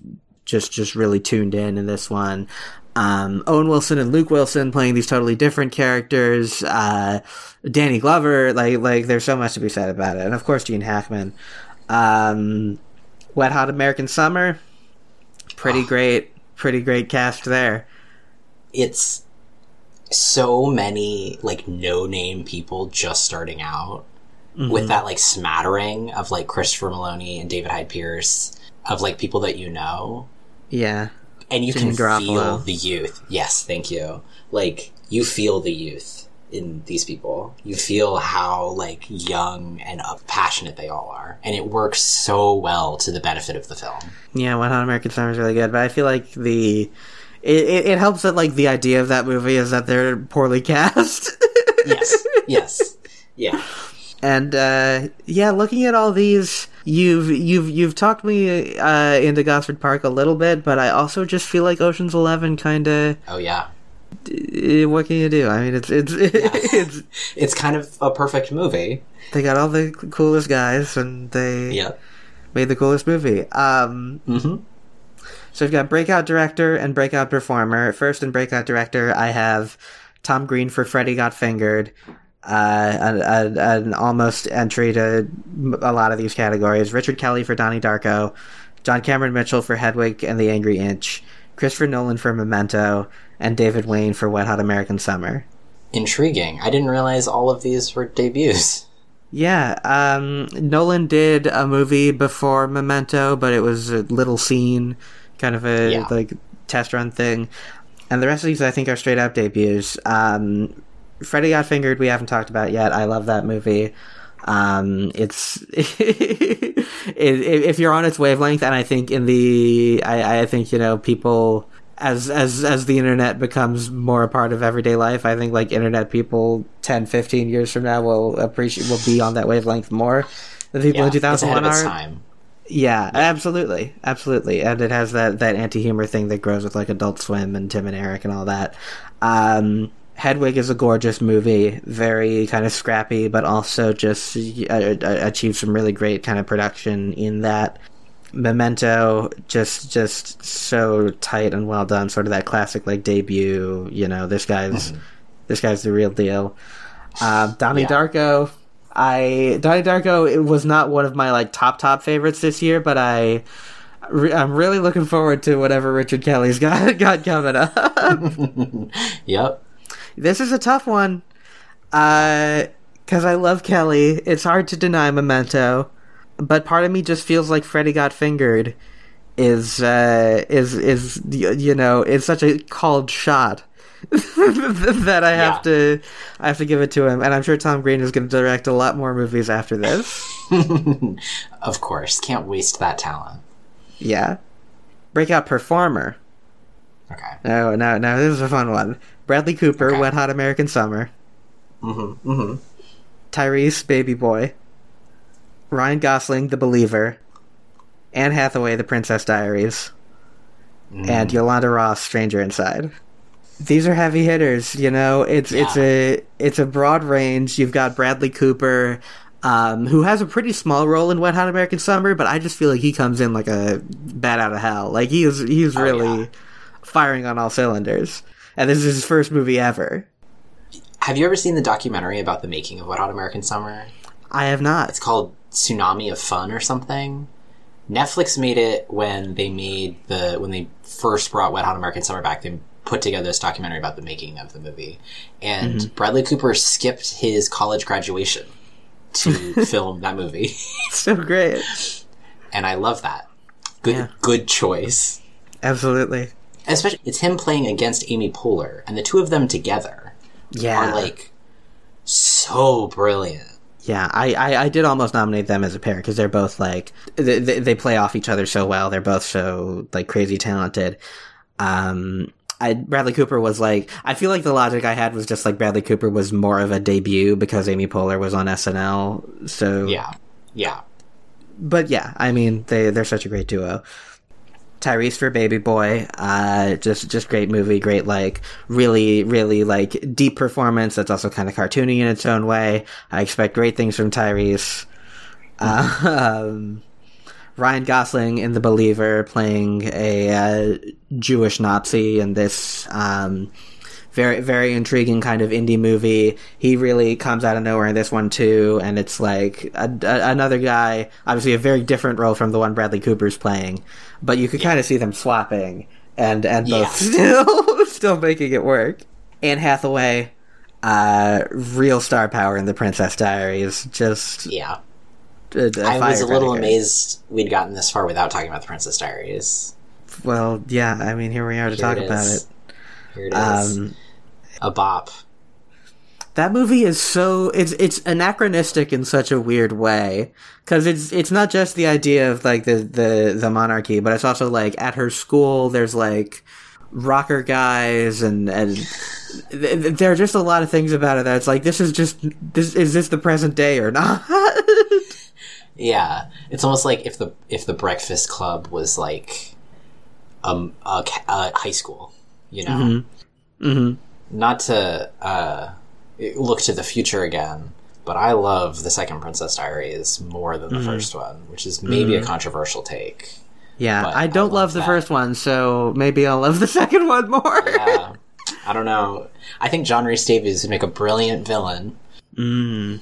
just just really tuned in in this one. Um, Owen Wilson and Luke Wilson playing these totally different characters. Uh, Danny Glover, like like there's so much to be said about it, and of course Gene Hackman. Um, Wet Hot American Summer, pretty great, pretty great cast there. It's so many like no name people just starting out Mm-hmm. with that like smattering of like Christopher Meloni and David Hyde Pierce of like people that you know. Yeah, and you can Garofalo. feel the youth. Yes, thank you. Like you feel the youth in these people. You feel how like young and uh, passionate they all are, and it works so well to the benefit of the film. yeah. Wet Hot American Summer is really good, but I feel like the it, it, it helps that like the idea of that movie is that they're poorly *laughs* cast. Yes, yes, yeah. And uh, yeah, looking at all these, you've you've you've talked me uh, into Gosford Park a little bit, but I also just feel like Ocean's Eleven kind of. Oh yeah, What can you do? I mean, it's it's *laughs* it's *laughs* it's kind of a perfect movie. they got all the coolest guys, and they Yeah. made the coolest movie. Um, Mm-hmm. so we've got breakout director and breakout performer. First in breakout director, I have Tom Green for Freddy Got Fingered. Uh, an, an, an almost entry to a lot of these categories. Richard Kelly for Donnie Darko, John Cameron Mitchell for Hedwig and the Angry Inch, Christopher Nolan for Memento, and David Wain for Wet Hot American Summer. Intriguing. I didn't realize all of these were debuts. *laughs* Yeah, um, Nolan did a movie before Memento, but it was a little scene, kind of a Yeah. like test run thing. And the rest of these, I think, are straight up debuts. Um, Freddy Got Fingered, we haven't talked about yet. I love that movie. Um, it's *laughs* it, if you're on its wavelength, and I think in the, I, I think you know people as as as the internet becomes more a part of everyday life, I think like internet people 10, 15 years from now will appreciate will be on that wavelength more. than people Yeah, in it's ahead 2001 of its are. time. Yeah, absolutely, absolutely, and it has that that anti humor thing that grows with like Adult Swim and Tim and Eric and all that. Um, Hedwig is a gorgeous movie, very kind of scrappy, but also just uh, uh, achieves some really great kind of production in that. Memento, just just so tight and well done, sort of that classic like debut. You know, this guy's this guy's the real deal. Um, Donnie Yeah. Darko, I Donnie Darko it was not one of my like top top favorites this year, but I re- I'm really looking forward to whatever Richard Kelly's got *laughs* got coming up. *laughs* Yep. this is a tough one. Uh, because I love Kelly. It's hard to deny Memento, but part of me just feels like Freddy got fingered. Is uh is is you know is such a called shot *laughs* that I have Yeah. to I have to give it to him, and I'm sure Tom Green is going to direct a lot more movies after this. *laughs* Of course, can't waste that talent. yeah, breakout performer. Okay. No, no, no. This is a fun one. Bradley Cooper, Okay. Wet Hot American Summer. Mm-hmm. Mm-hmm. Tyrese, Baby Boy. Ryan Gosling, The Believer. Anne Hathaway, The Princess Diaries. And Yolanda Ross, Stranger Inside. These are heavy hitters, you know. It's it's a it's a broad range. You've got Bradley Cooper, um, who has a pretty small role in Wet Hot American Summer, but I just feel like he comes in like a bat out of hell. Like he is he's really yeah. firing on all cylinders. And this is his first movie ever. Have you ever seen the documentary about the making of Wet Hot American Summer? I have not. It's called Tsunami of Fun or something. Netflix made it when they made the when they first brought Wet Hot American Summer back. They put together this documentary about the making of the movie, and mm-hmm. Bradley Cooper skipped his college graduation to *laughs* film that movie, *laughs* so great. and I love that. Good, Yeah. good choice. Absolutely. Especially, it's him playing against Amy Poehler, and the two of them together Yeah. are like so brilliant. Yeah, I, I, I did almost nominate them as a pair because they're both like they, they they play off each other so well. They're both so like crazy talented. Um, I Bradley Cooper was like I feel like the logic I had was just like Bradley Cooper was more of a debut because Amy Poehler was on SNL. So Yeah, yeah. but yeah, I mean they they're such a great duo. Tyrese for Baby Boy, uh, just just great movie, great like really really like deep performance. That's also kind of cartoony in its own way. I expect great things from Tyrese. Um, Ryan Gosling in The Believer playing a uh, Jewish Nazi in this um, very very intriguing kind of indie movie. He really comes out of nowhere in this one too, and it's like a, a- another guy, obviously a very different role from the one Bradley Cooper's playing, but you could kind of see them swapping and and both *laughs* still still making it work. Anne Hathaway, uh, real star power in The Princess Diaries, just Yeah. a, a I was a little amazed we'd gotten this far without talking about the Princess Diaries. Well, yeah, I mean, here we are to Here talk it about it. Here it is. Um, a bop. That movie is so it's it's anachronistic in such a weird way because it's it's not just the idea of like the the the monarchy, but it's also like at her school there's like rocker guys and and th- th- there are just a lot of things about it that it's like this is just this is this the present day or not? *laughs* Yeah, it's almost like if the if the Breakfast Club was like um a, a high school, you know. hmm Not to uh, look to the future again, but I love the second Princess Diaries more than the first one, which is maybe a controversial take. Yeah, I I don't love love the first one, so maybe I'll love the *laughs* second one more. Yeah, I don't know. I think John Rhys Davies would make a brilliant villain. Mm.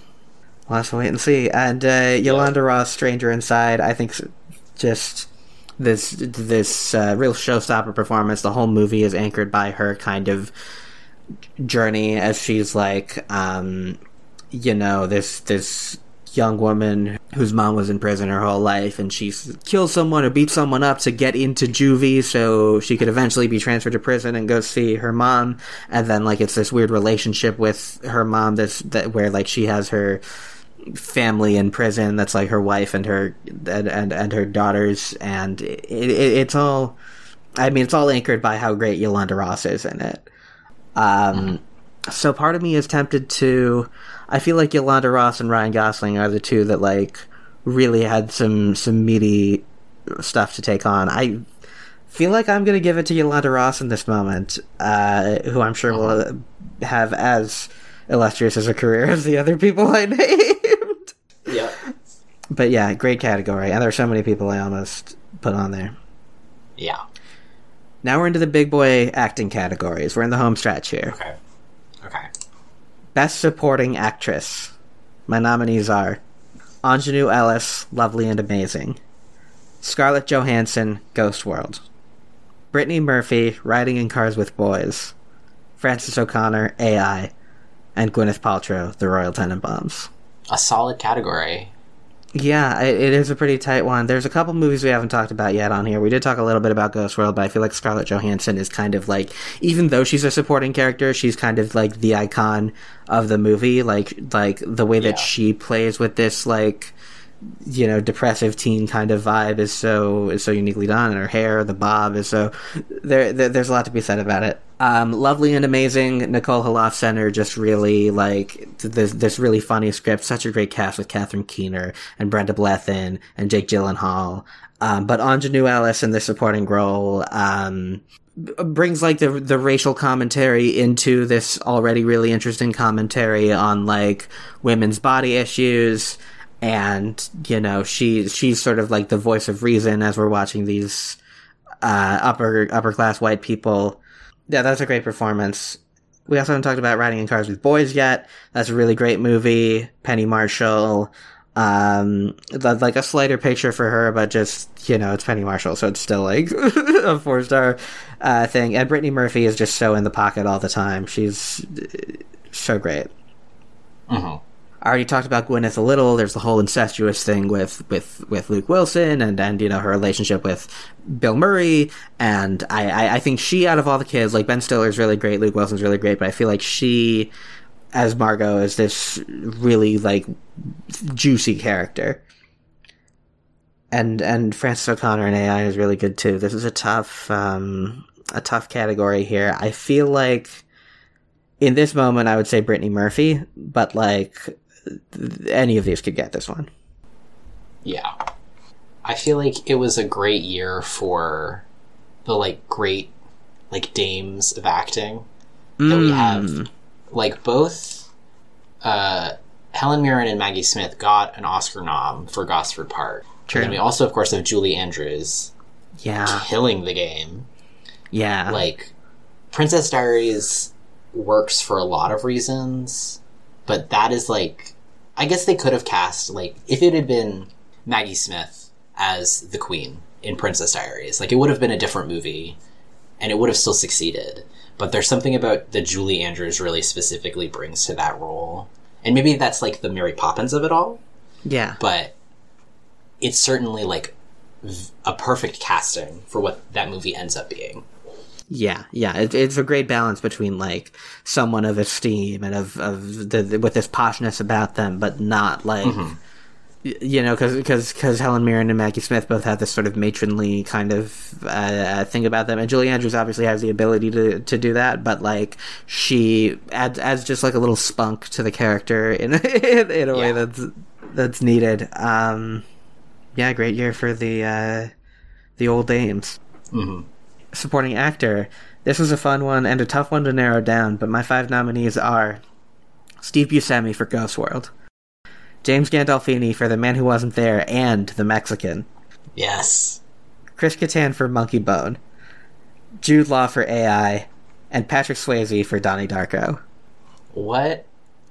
We'll have to wait and see. And uh, Yolanda Ross, Stranger Inside, I think just this this uh, real showstopper performance. The whole movie is anchored by her kind of journey as she's like, um, you know, this this young woman whose mom was in prison her whole life, and she kills someone or beats someone up to get into juvie, so she could eventually be transferred to prison and go see her mom. And then like it's this weird relationship with her mom that's that where like she has her family in prison that's like her wife and her and and, and her daughters and it, it, it's all i mean it's all anchored by how great yolanda ross is in it um so part of me is tempted to i feel like yolanda ross and ryan gosling are the two that like really had some some meaty stuff to take on i feel like i'm gonna give it to yolanda ross in this moment uh who i'm sure will have as illustrious as a career *laughs* as the other people i *laughs* named Yep. but yeah, great category. And there are so many people I almost put on there. Yeah. Now we're into the big boy acting categories. We're in the home stretch here. Okay. Okay. Best Supporting Actress. My nominees are Aunjanue Ellis, Lovely and Amazing. Scarlett Johansson, Ghost World. Brittany Murphy, Riding in Cars with Boys. Frances O'Connor, AI. and Gwyneth Paltrow, The Royal Tenenbaums. A solid category. Yeah, it, is a pretty tight one. There's a couple movies we haven't talked about yet on here. We did talk a little bit about Ghost World, but I feel like Scarlett Johansson is kind of like, even though she's a supporting character, she's kind of like the icon of the movie. Like, like the way that Yeah. she plays with this, like, you know, depressive teen kind of vibe is so is so uniquely done, and her hair, the bob is so. There, there there's a lot to be said about it. Um, lovely and amazing. Nicole Holofcener just really like this this really funny script. Such a great cast with Catherine Keener and Brenda Blethyn and Jake Gyllenhaal. Um, but Aunjanue Ellis in the supporting role. Um, brings like the the racial commentary into this already really interesting commentary on like women's body issues and you know she she's sort of like the voice of reason as we're watching these uh upper upper class white people. Yeah that's a great performance. We also haven't talked about riding in cars with boys yet. That's a really great movie. Penny marshall um the- like a slighter picture for her but just you know it's penny marshall so it's still like *laughs* a four star uh thing. And brittany murphy is just so in the pocket all the time. She's uh, so great. Hmm I already talked about Gwyneth a little. There's the whole incestuous thing with with with Luke Wilson and and you know her relationship with Bill Murray. And I I, I think she out of all the kids, like Ben Stiller's really great, Luke Wilson's really great, but I feel like she as Margot is this really like juicy character. And and Frances O'Connor in AI is really good too. This is a tough um a tough category here. I feel like in this moment I would say Brittany Murphy, but like any of these could get this one. Yeah. I feel like it was a great year for the like great like dames of acting that we have. Like both uh Helen Mirren and Maggie Smith got an Oscar nom for Gosford Park. True. And we also of course have Julie Andrews Yeah, killing the game. yeah, Like Princess Diaries works for a lot of reasons, but that is like I guess they could have cast like if it had been Maggie Smith as the queen in Princess Diaries, like it would have been a different movie and it would have still succeeded. But there's something about that Julie Andrews really specifically brings to that role. And maybe that's like the Mary Poppins of it all, yeah, but it's certainly like a perfect casting for what that movie ends up being. Yeah, yeah. It, it's a great balance between like someone of esteem and of of the, the with this poshness about them, but not like. y- You know, because because Helen Mirren and Maggie Smith both have this sort of matronly kind of uh, thing about them, and Julie Andrews obviously has the ability to to do that, but like she adds adds just like a little spunk to the character *laughs* in in, in a way Yeah. that's that's needed. Um, yeah, great year for the uh, the old dames. hmm supporting actor. This was a fun one and a tough one to narrow down, but my five nominees are Steve Buscemi for Ghost World, James Gandolfini for The Man Who Wasn't There and The Mexican, Yes. Chris Kattan for Monkey Bone, Jude Law for AI, and Patrick Swayze for Donnie Darko. What?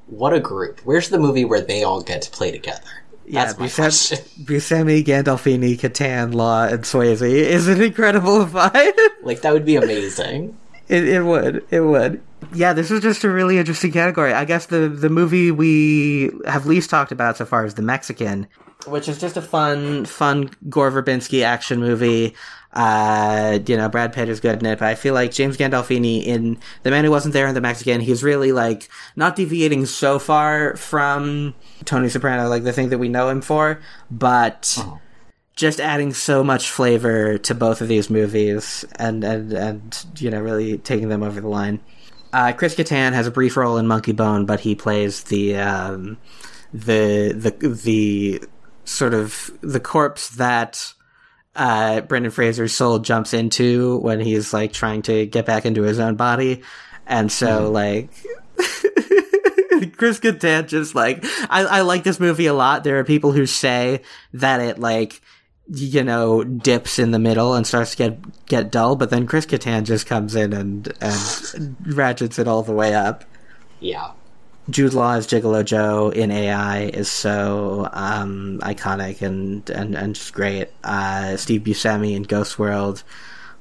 What a group! Where's the movie where they all get to play together? That's my question. *laughs* Buscemi, Gandolfini, Kattan, Law, and Swayze is an incredible *laughs* five. Like that would be amazing. *laughs* It, it would. It would. Yeah, this is just a really interesting category. I guess the the movie we have least talked about so far is The Mexican, which is just a fun, fun Gore Verbinski action movie. Uh, you know, Brad Pitt is good in it, but I feel like James Gandolfini in The Man Who Wasn't There in The Mexican, he's really like not deviating so far from Tony Soprano, like the thing that we know him for, but just adding so much flavor to both of these movies and and and you know really taking them over the line. Uh, Chris Kattan has a brief role in Monkey Bone, but he plays the um, the the the sort of the corpse that uh, Brendan Fraser's soul jumps into when he's like trying to get back into his own body, and so like *laughs* Chris Kattan just like I, I like this movie a lot. There are people who say that it like you know dips in the middle and starts to get get dull, but then Chris Kattan just comes in and and ratchets it all the way up. Yeah. Jude Law as Gigolo Joe in AI is so um, iconic and, and, and just great. Uh, Steve Buscemi in Ghost World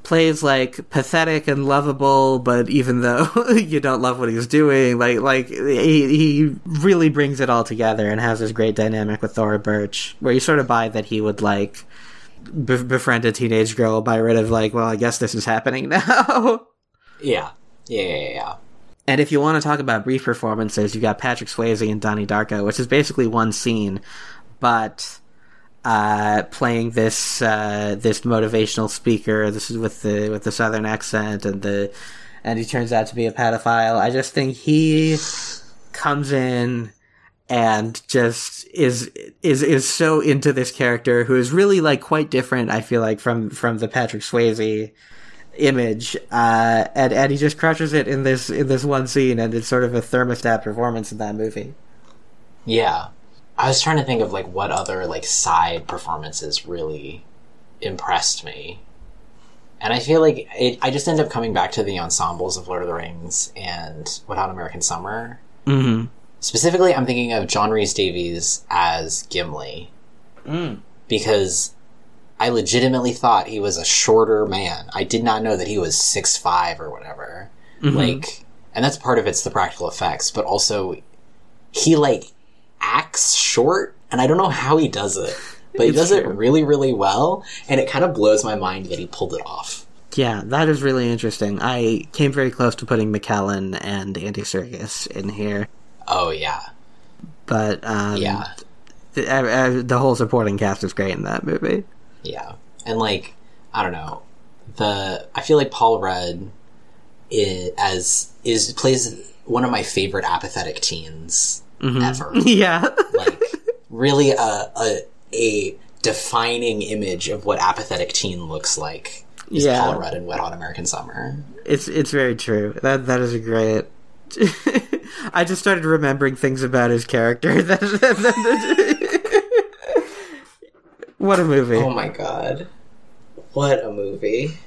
plays like pathetic and lovable, but even though *laughs* you don't love what he's doing, like like he he really brings it all together and has this great dynamic with Thora Birch, where you sort of buy that he would like be- befriend a teenage girl by rid of like, well, I guess this is happening *laughs* now. Yeah. Yeah, yeah, yeah. And if you want to talk about brief performances, you've got Patrick Swayze and Donnie Darko, which is basically one scene, but uh, playing this uh, this motivational speaker. This is with the with the southern accent, and the and he turns out to be a pedophile. I just think he comes in and just is is is so into this character who is really like quite different. I feel like from from the Patrick Swayze image, uh, and and he just crushes it in this in this one scene, and it's sort of a thermostat performance in that movie. Yeah. I was trying to think of like what other like side performances really impressed me. And I feel like it, I just end up coming back to the ensembles of Lord of the Rings and Wet Hot American Summer. Mm-hmm. Specifically, I'm thinking of John Rhys Davies as Gimli. Because I legitimately thought he was a shorter man. I did not know that he was six five or whatever. Like, and that's part of it's the practical effects, but also he like acts short, and I don't know how he does it, but he does it really, really well, and it kind of blows my mind that he pulled it off. Yeah, that is really interesting. I came very close to putting McKellen and Andy Serkis in here, Oh yeah, but um, yeah, the, the whole supporting cast is great in that movie. Yeah, and like I don't know, the I feel like Paul Rudd is, as is plays one of my favorite apathetic teens mm-hmm. ever. *laughs* yeah, like really a, a a defining image of what apathetic teen looks like is Yeah. Paul Rudd in Wet Hot American Summer. it's it's very true. That that is a great. *laughs* I just started remembering things about his character. *laughs* what a movie! Oh my god. What a movie.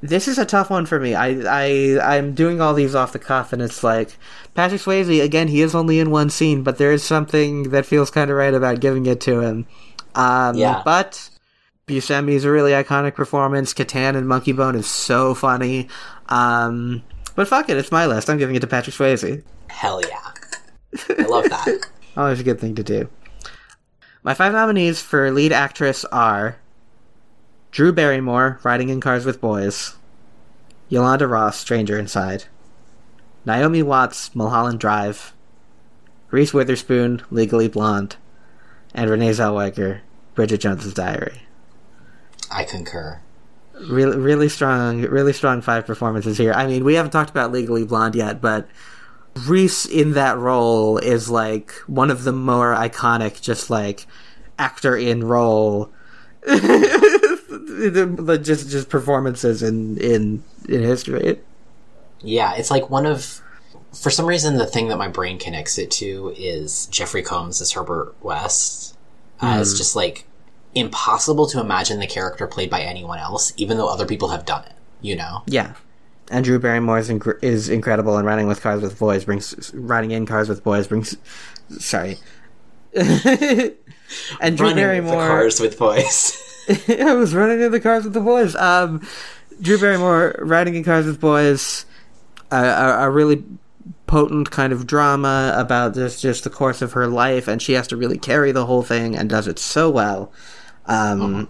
This is a tough one for me. I I I'm doing all these off the cuff, and it's like Patrick Swayze again. He is only in one scene, but there is something that feels kind of right about giving it to him. Um, Yeah. But Buscemi is a really iconic performance. Kattan and Monkey Bone is so funny. Um, but fuck it, it's my list. I'm giving it to Patrick Swayze. Hell yeah. I love that. *laughs* Always a good thing to do. My five nominees for lead actress are Drew Barrymore, Riding in Cars with Boys, Yolanda Ross, Stranger Inside, Naomi Watts, Mulholland Drive, Reese Witherspoon, Legally Blonde, and Renee Zellweger, Bridget Jones's Diary. I concur. Really, really strong, really strong five performances here. I mean, we haven't talked about Legally Blonde yet, but Reese in that role is like one of the more iconic, just like actor in role, *laughs* the, the- just just performances in in in history. Yeah, it's like one of for some reason the thing that my brain connects it to is Jeffrey Combs as Herbert West. Uh, it's just like impossible to imagine the character played by anyone else, even though other people have done it. You know? Yeah, and Drew Barrymore is, inc- is incredible, and Riding with Cars with Boys brings riding in Cars with Boys brings. Sorry. *laughs* and Drew Running Barrymore. the cars with boys. *laughs* *laughs* I was running in the cars with the boys. Um, Drew Barrymore riding in cars with boys, a, a, a really potent kind of drama about just just the course of her life, and she has to really carry the whole thing and does it so well. Um,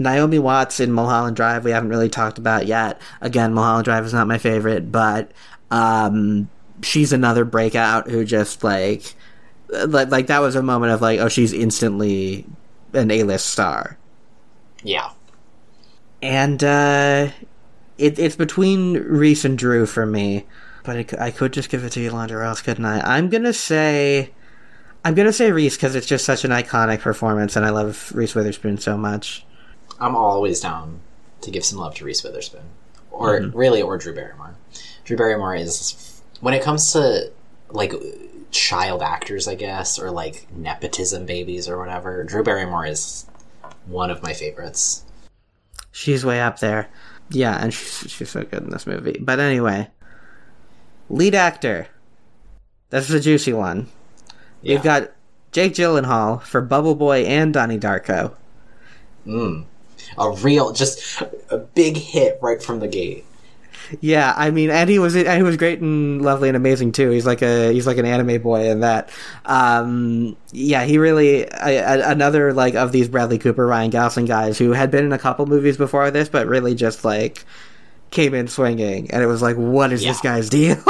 Naomi Watts in Mulholland Drive, we haven't really talked about yet. Again, Mulholland Drive is not my favorite, but um, she's another breakout who just like like like that was a moment of like, oh, she's instantly an A list star yeah. and uh, it, it's between Reese and Drew for me. But it, I could just give it to Yolanda Ross, couldn't I? I'm gonna say, I'm gonna say Reese because it's just such an iconic performance, and I love Reese Witherspoon so much. I'm always down to give some love to Reese Witherspoon, or really, or Drew Barrymore. Drew Barrymore is when it comes to like child actors, I guess, or like nepotism babies or whatever. Drew Barrymore is one of my favorites. She's way up there. Yeah, and she's she's so good in this movie. But anyway, lead actor. That's the juicy one. Yeah. We've got Jake Gyllenhaal for Bubble Boy and Donnie Darko. Mm. A real, just a big hit right from the gate. Yeah, I mean, and he was and he was great and lovely and amazing too. He's like a he's like an anime boy in that. Um, yeah, he really another like of these Bradley Cooper, Ryan Gosling guys who had been in a couple movies before this, but really just like came in swinging, and it was like, what is yeah. this guy's deal? *laughs* *laughs*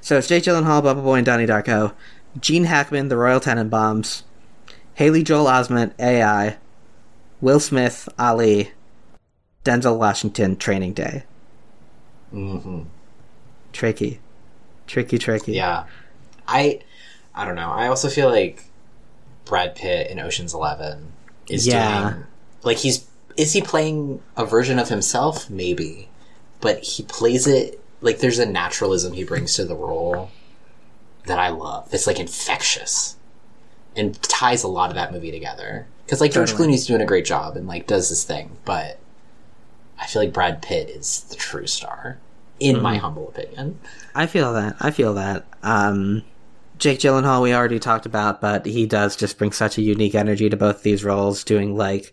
so it's Jake Gyllenhaal, Bubble Boy, and Donnie Darko, Gene Hackman, The Royal Tenenbaums, Haley Joel Osment, AI, Will Smith, Ali, Denzel Washington, Training Day. Mm-hmm. Tricky, tricky, tricky. Yeah, I, I don't know. I also feel like Brad Pitt in Ocean's Eleven is yeah. doing like he's is he playing a version of himself? Maybe, but he plays it like there's a naturalism he brings to the role that I love. It's like infectious and ties a lot of that movie together. Because like George totally. Clooney's doing a great job and like does this thing, but I feel like Brad Pitt is the true star, in mm-hmm. my humble opinion. I feel that. I feel that. Um, Jake Gyllenhaal, we already talked about, but he does just bring such a unique energy to both these roles, doing like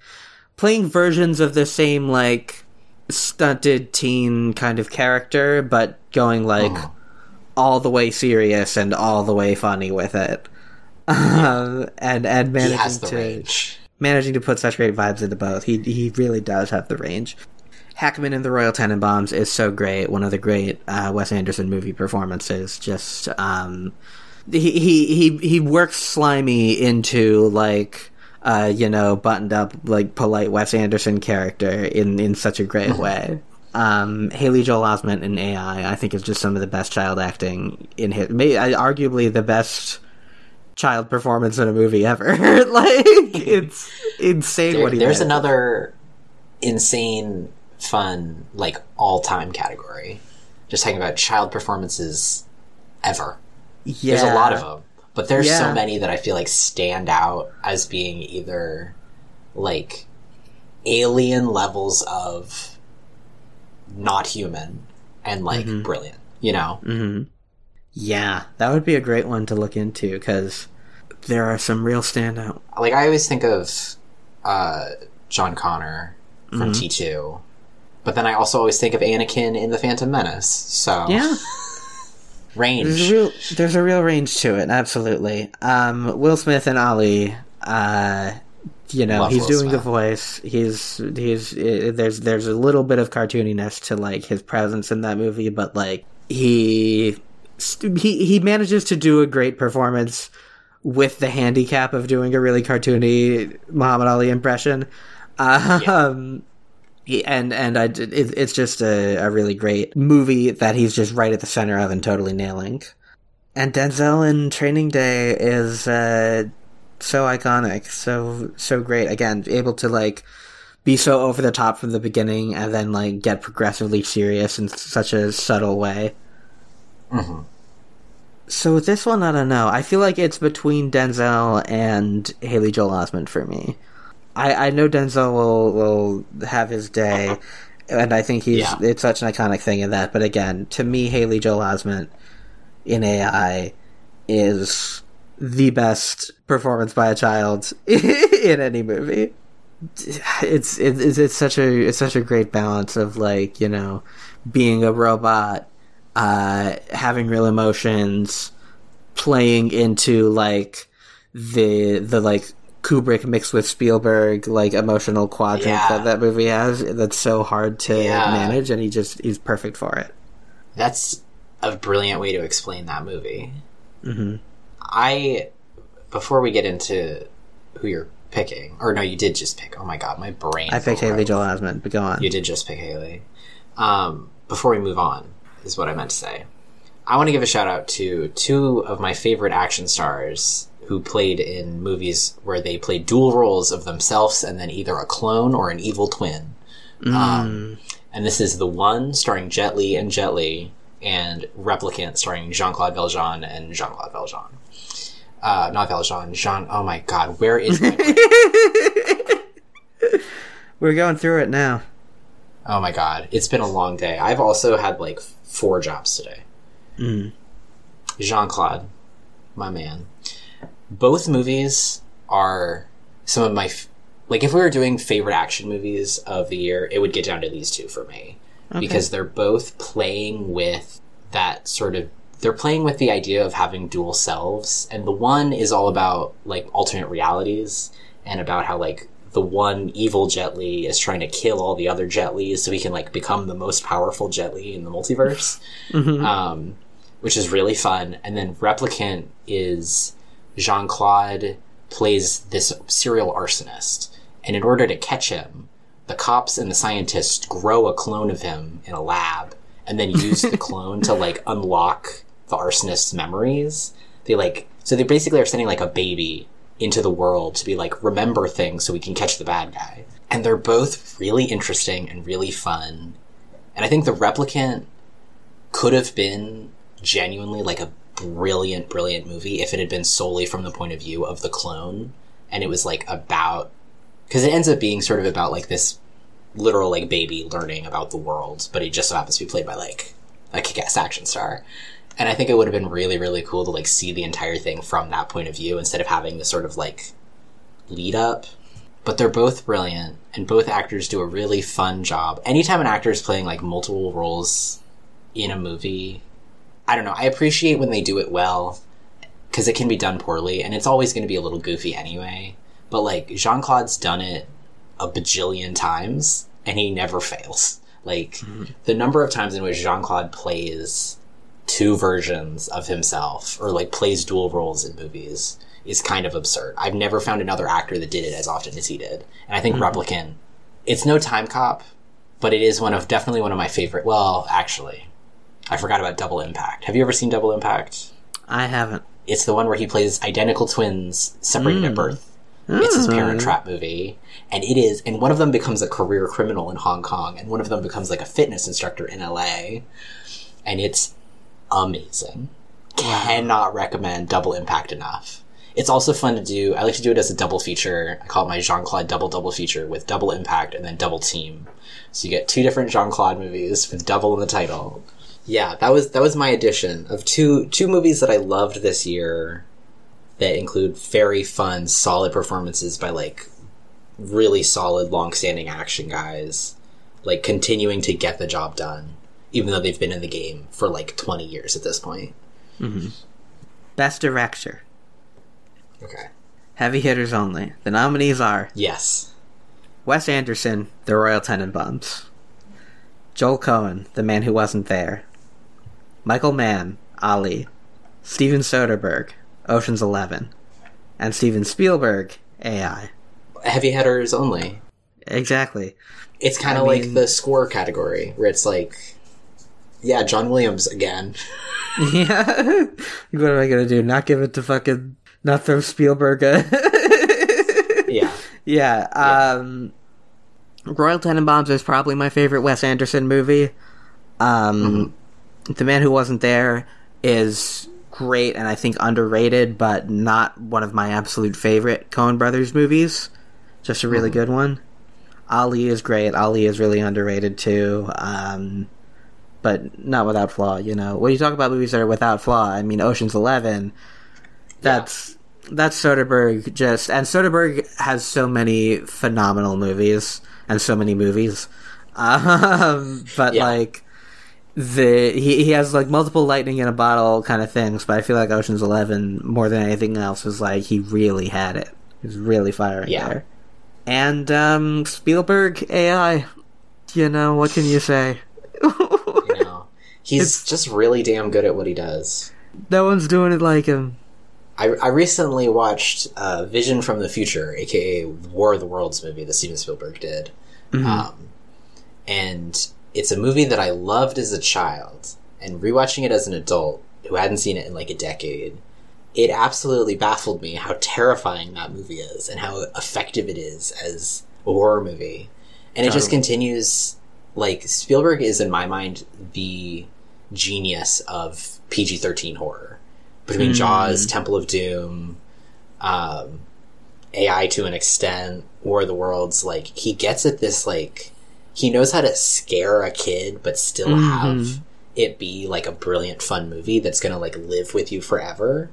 playing versions of the same like stunted teen kind of character, but going like oh. all the way serious and all the way funny with it. Um, and and managing to range. managing to put such great vibes into both. He he really does have the range. Hackman in the Royal Tenenbaums is so great. One of the great uh, Wes Anderson movie performances. Just um, he he he he works slimy into like uh, you know buttoned up like polite Wes Anderson character in in such a great *laughs* way. Um, Haley Joel Osment in AI, I think, is just some of the best child acting in his, may, arguably the best child performance in a movie ever. *laughs* like it's insane there, what he. There's did. another insane fun, like all time category. Just talking about child performances ever. Yeah. There's a lot of them, but there's yeah. so many that I feel like stand out as being either like alien levels of not human and like mm-hmm. brilliant, you know? Mm-hmm. Yeah, that would be a great one to look into because there are some real standout. Like I always think of uh, John Connor from mm-hmm. T two but then I also always think of Anakin in the Phantom Menace. So yeah, *laughs* range. There's a real, there's a real range to it. Absolutely. Um, Will Smith and Ali. Uh, you know, Love he's Will doing Smith. the voice. He's he's uh, there's there's a little bit of cartooniness to like his presence in that movie, but like he he he manages to do a great performance with the handicap of doing a really cartoony Muhammad Ali impression. Um, yeah and and I, it, it's just a, a really great movie that he's just right at the center of and totally nailing. And Denzel in Training Day is uh, so iconic, so so great. Again, able to like be so over the top from the beginning and then like get progressively serious in such a subtle way. Mm-hmm. So this one, I don't know. I feel like it's between Denzel and Haley Joel Osment for me. I, I know Denzel will will have his day, and I think he's yeah. it's such an iconic thing in that. But again, to me, Haley Joel Osment in AI is the best performance by a child *laughs* in any movie. It's, it's it's such a it's such a great balance of like you know being a robot, uh, having real emotions, playing into like the the like Kubrick mixed with Spielberg, like emotional quadrant yeah. that that movie has. That's so hard to yeah. manage, and he just he's perfect for it. That's a brilliant way to explain that movie. Mm-hmm. I before we get into who you're picking, or no, you did just pick. Oh my god, my brain. I picked Haley Joel Osment, but go on. You did just pick Haley. Um, before we move on, is what I meant to say. I want to give a shout out to two of my favorite action stars who played in movies where they played dual roles of themselves and then either a clone or an evil twin. Mm. Um, and this is The One starring Jet Li and Jet Li, and Replicant starring Jean Claude Valjean and Jean Claude Valjean. Uh, not Valjean, Jean. Oh my god, where is my *laughs* We're going through it now. Oh my god, it's been a long day. I've also had like four jobs today. Mm. Jean Claude, my man both movies are some of my f- like if we were doing favorite action movies of the year, it would get down to these two for me because they're both playing with that sort of they're playing with the idea of having dual selves and the one is all about like alternate realities and about how like the one evil Jet Li is trying to kill all the other Jet Lis so he can like become the most powerful Jet Li in the multiverse *laughs* um, which is really fun. And then Replicant is Jean Claude plays this serial arsonist, and in order to catch him, the cops and the scientists grow a clone of him in a lab, and then use the *laughs* clone to like unlock the arsonist's memories. They like so they basically are sending like a baby into the world to be like remember things so we can catch the bad guy. And they're both really interesting and really fun. And I think the replicant could have been genuinely like a brilliant, brilliant movie if it had been solely from the point of view of the clone. And it was like about, because it ends up being sort of about like this literal like baby learning about the world, but it just so happens to be played by like a kick-ass action star. And I think it would have been really, really cool to like see the entire thing from that point of view instead of having the sort of like lead up. But they're both brilliant, and both actors do a really fun job. Anytime an actor is playing like multiple roles in a movie, I don't know. I appreciate when they do it well because it can be done poorly, and it's always going to be a little goofy anyway. But like Jean Claude's done it a bajillion times, and he never fails. Like mm-hmm. the number of times in which Jean Claude plays two versions of himself or like plays dual roles in movies is kind of absurd. I've never found another actor that did it as often as he did. And I think hmm. Replicant, it's no Timecop, but it is one of definitely one of my favorite. Well, actually, I forgot about Double Impact. Have you ever seen Double Impact? I haven't. It's the one where he plays identical twins separated at hmm. birth. It's his Parent hmm. Trap movie, and it is. And one of them becomes a career criminal in Hong Kong, and one of them becomes like a fitness instructor in LA, and it's amazing. Cannot recommend Double Impact enough. It's also fun to do. I like to do it as a double feature. I call it my Jean Claude double double feature with Double Impact and then Double Team. So you get two different Jean Claude movies with double in the title. Yeah, that was that was my addition of two two movies that I loved this year that include very fun, solid performances by like really solid, long-standing action guys, like continuing to get the job done, even though they've been in the game for like twenty years at this point. Mm-hmm. Best director. Okay. Heavy hitters only. The nominees are Yes. Wes Anderson, The Royal Tenenbaums. Joel Coen, The Man Who Wasn't There. Michael Mann, Ali. Steven Soderbergh, Ocean's Eleven. And Steven Spielberg, AI. Heavy hitters only. Exactly. It's kind I of like mean- the score category where it's like, yeah, John Williams again. Yeah. *laughs* what am I gonna do? Not give it to fucking. Not throw Spielberg a. *laughs* yeah. Yeah, um Royal Tenenbaums is probably my favorite Wes Anderson movie. Um The Man Who Wasn't There is great and I think underrated, but not one of my absolute favorite Coen Brothers movies. Just a really good one. Ali is great. Ali is really underrated too. Um but not without flaw, you know. When you talk about movies that are without flaw, I mean Ocean's Eleven, that's that's Soderbergh just and Soderbergh has so many phenomenal movies and so many movies. *laughs* Um, but Yeah. like the he he has like multiple lightning in a bottle kind of things, but I feel like Ocean's Eleven more than anything else is like he really had it. He was really firing Yeah. there. And um Spielberg AI, you know, what can you say? *laughs* He's just really damn good at what he does. no one's doing it like him. I, I recently watched uh, Vision from the Future, aka War of the Worlds movie that Steven Spielberg did. Um, and it's a movie that I loved as a child, and rewatching it as an adult who hadn't seen it in like a decade, it absolutely baffled me how terrifying that movie is and how effective it is as a horror movie. And it just continues. Like Spielberg is, in my mind, the genius of PG thirteen horror between Jaws, Temple of Doom, um, AI to an extent, War of the Worlds. Like he gets at this like he knows how to scare a kid, but still have it be like a brilliant, fun movie that's gonna like live with you forever.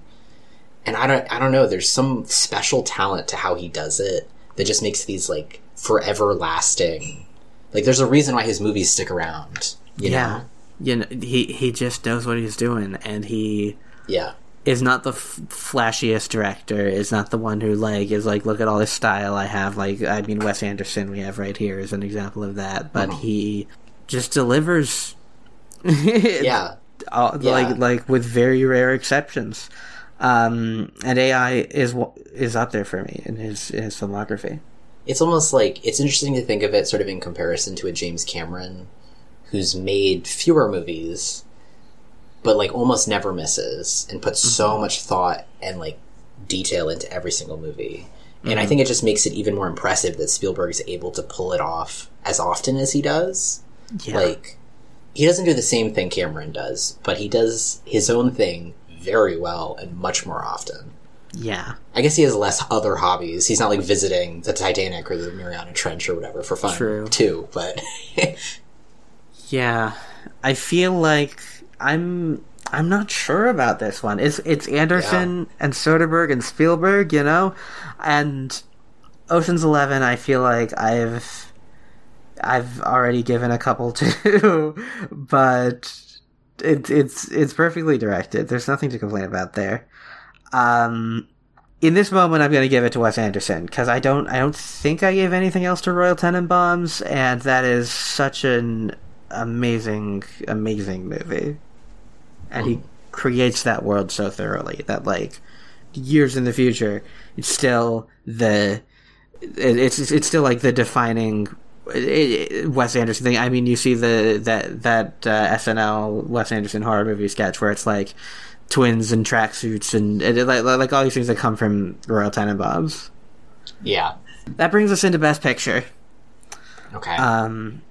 and I don't I don't know. There's some special talent to how he does it that just makes these like forever lasting. Like there's a reason why his movies stick around. You yeah. Know? You know, he he just knows what he's doing, and he Yeah. is not the f- flashiest director. Is not the one who like is like, look at all this style I have. Like, I mean, Wes Anderson we have right here is an example of that. But he just delivers. *laughs* Yeah. all, Yeah. like like with very rare exceptions. Um, and AI is is up there for me in his in his filmography. It's almost like it's interesting to think of it sort of in comparison to a James Cameron who's made fewer movies but like almost never misses and puts so mm-hmm. much thought and like detail into every single movie. And I mm-hmm. think it just makes it even more impressive that Spielberg's able to pull it off as often as he does. Yeah. Like he doesn't do the same thing Cameron does, but he does his own thing very well and much more often. yeah, I guess he has less other hobbies. He's not like visiting the Titanic or the Mariana Trench or whatever for fun True. too. But *laughs* yeah. I feel like I'm I'm not sure about this one. It's it's Anderson and Soderbergh and Spielberg, you know, and Ocean's Eleven. I feel like I've I've already given a couple *laughs* to, but it's it's it's perfectly directed. There's nothing to complain about there. Um, in this moment, I'm going to give it to Wes Anderson because I don't I don't think I gave anything else to Royal Tenenbaums, and that is such an amazing amazing movie, and he creates that world so thoroughly that like years in the future, it's still the it's it's still like the defining it, Wes Anderson thing. I mean, you see the that that uh, SNL Wes Anderson horror movie sketch where it's like twins and tracksuits and it, like like all these things that come from Royal Tenenbaums. yeah, That brings us into Best Picture. okay, Um,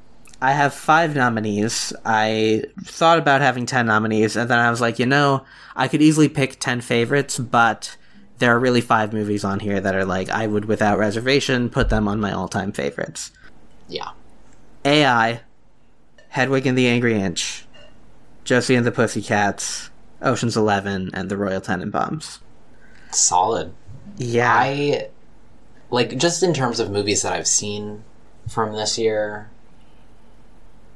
I have five nominees. I thought about having ten nominees, and then I was like, you know, I could easily pick ten favorites, but there are really five movies on here that are like I would, without reservation, put them on my all-time favorites. yeah, AI, Hedwig and the Angry Inch, Josie and the Pussycats, Ocean's Eleven, and the Royal Tenenbaums. solid. Yeah, I like just in terms of movies that I've seen from this year.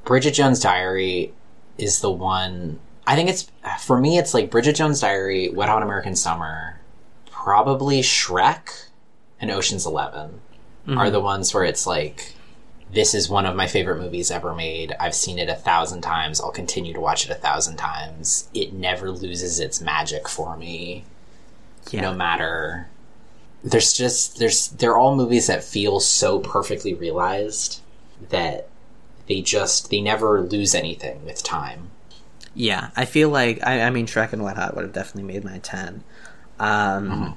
Bridget Jones' Diary is the one. I think it's for me. It's like Bridget Jones' Diary, Wet Hot American Summer, probably Shrek, and Ocean's 11 are mm-hmm. the ones where it's like this is one of my favorite movies ever made. I've seen it a thousand times. I'll continue to watch it a thousand times. It never loses its magic for me yeah, no matter there's just there's they're all movies that feel so perfectly realized that they just they never lose anything with time yeah. I feel like I, I mean Shrek and Wet Hot would have definitely made my ten. Um,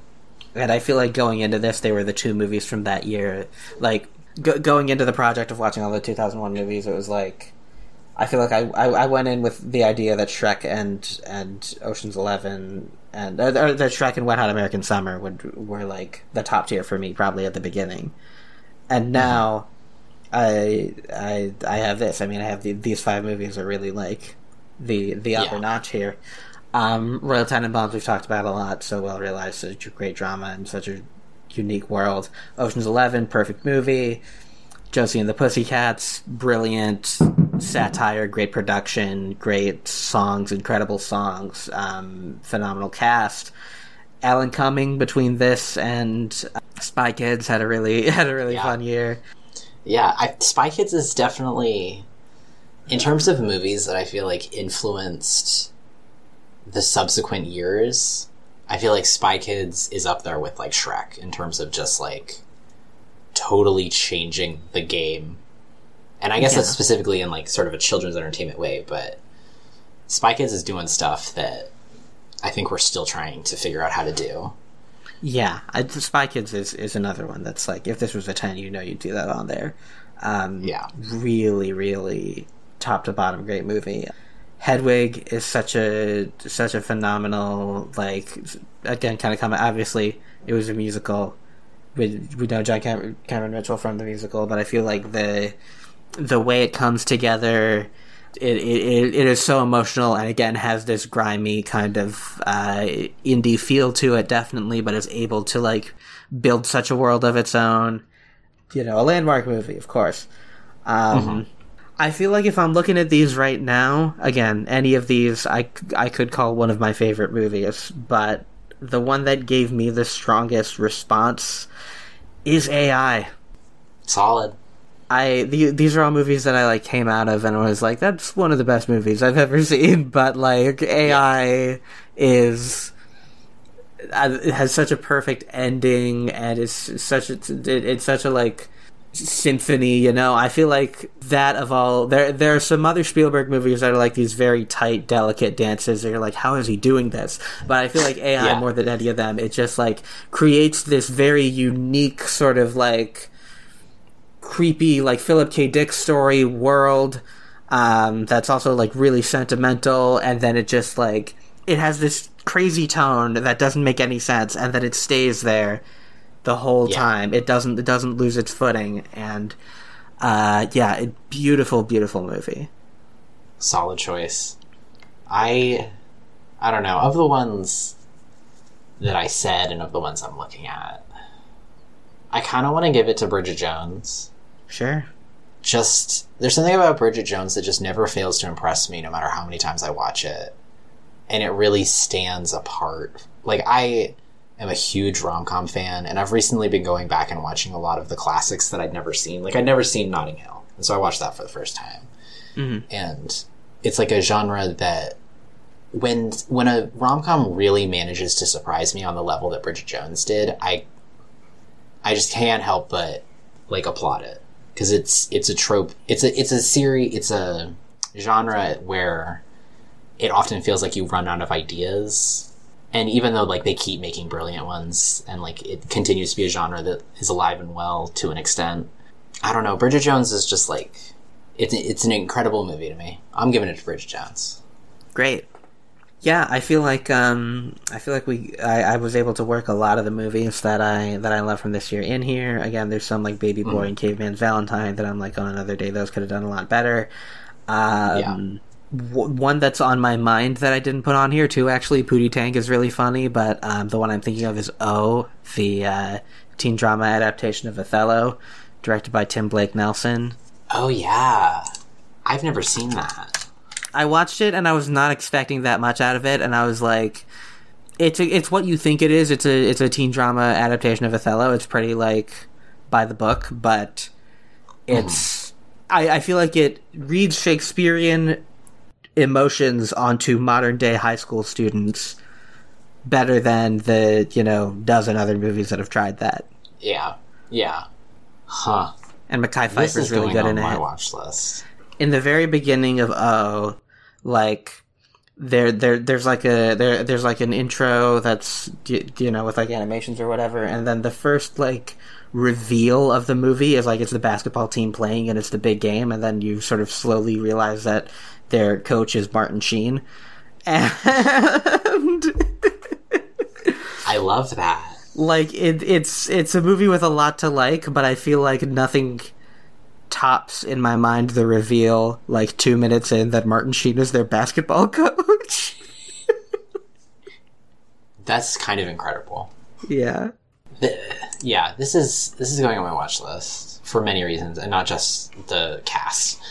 and I feel like going into this, they were the two movies from that year. Like go- going into the project of watching all the 2001 movies, it was like I feel like I, I, I went in with the idea that Shrek and and Ocean's Eleven and or, or that Shrek and Wet Hot American Summer would were like the top tier for me probably at the beginning, and now I I I have this. I mean, I have the, these five movies are really like the the upper Yeah. notch here. Um, Royal Tenenbaums we've talked about a lot, so well realized, such a great drama and such a unique world. Ocean's Eleven, perfect movie. Josie and the Pussycats, brilliant satire, great production, great songs, incredible songs, um, phenomenal cast. Alan Cumming between this and uh, Spy Kids had a really *laughs* had a really Yeah. fun year. Yeah I, spy kids is definitely in terms of movies that i feel like influenced the subsequent years i feel like spy kids is up there with like shrek in terms of just like totally changing the game. And i guess that's specifically in like sort of a children's entertainment way but spy kids is doing stuff that i think we're still trying to figure out how to do Yeah, I, Spy Kids is, is another one that's like if this was a ten, you know you'd do that on there. Um, Yeah. really, really top to bottom great movie. Hedwig is such a such a phenomenal like again kind of comment. Obviously, it was a musical. We we know John Cameron, Cameron Mitchell from the musical, but I feel like the the way it comes together, it, it it is so emotional and again has this grimy kind of uh, indie feel to it definitely but is able to like build such a world of its own. You know a landmark movie of course. Um, i feel like if i'm looking at these right now again any of these i i could call one of my favorite movies but the one that gave me the strongest response is ai Solid. I the, these are all movies that I like came out of and was like that's one of the best movies I've ever *laughs* seen. But like AI is uh, it has such a perfect ending and it's such a, it, it's such a like symphony. You know, I feel like that of all there there are some other Spielberg movies that are like these very tight, delicate dances. That you're like, how is he doing this? But I feel like AI Yeah. more than any of them, it just like creates this very unique sort of like creepy like Philip K. Dick story world um, that's also like really sentimental and then it just like it has this crazy tone that doesn't make any sense and then it stays there the whole Yeah. time it doesn't it doesn't lose its footing and uh, yeah it, beautiful beautiful movie Solid choice. I I don't know. Of the ones that I said and of the ones I'm looking at, I kind of want to give it to Bridget Jones. Sure Just there's something about Bridget Jones that just never fails to impress me no matter how many times I watch it. And it really stands apart. Like I am a huge rom-com fan and I've recently been going back and watching a lot of the classics that I'd never seen. Like I'd never seen Notting Hill. And so I watched that for the first time. Mm-hmm. And it's like a genre that when when a rom-com really manages to surprise me on the level that Bridget Jones did, I I just can't help but like applaud it because it's it's a trope. It's a it's a series. It's a genre where it often feels like you run out of ideas. And even though like they keep making brilliant ones and like it continues to be a genre that is alive and well to an extent, I don't know. Bridget Jones is just like it's it's an incredible movie to me. I'm giving it to Bridget Jones. great yeah i feel like um i feel like we I, I was able to work a lot of the movies that i that i love from this year in here. Again there's some like baby boy and caveman's valentine that i'm like on another day those could have done a lot better. Um w- one that's on my mind that i didn't put on here too actually pootie tang is really funny but um the one i'm thinking of is oh the uh teen drama adaptation of othello directed by tim blake nelson. Oh yeah, I've never seen that. I watched it and I was not expecting that much out of it, and I was like, "It's a, it's what you think it is. It's a it's a teen drama adaptation of Othello. It's pretty like by the book, but it's I, I feel like it reads Shakespearean emotions onto modern day high school students better than the you know dozen other movies that have tried that. Yeah, yeah. Huh. And Mekhi This Phifer's is really good on in my it. watch list. in the very beginning of O, like there there there's like a there there's like an intro that's you know with like animations or whatever, and then the first like reveal of the movie is like it's the basketball team playing and it's the big game, and then you sort of slowly realize that their coach is Martin Sheen, and *laughs* I love that. like it, it's it's a movie with a lot to like, but I feel like nothing tops in my mind the reveal like two minutes in that Martin Sheen is their basketball *laughs* coach. That's kind of incredible. yeah. Th- yeah, this is this is going on my watch list for many reasons, and not just the cast.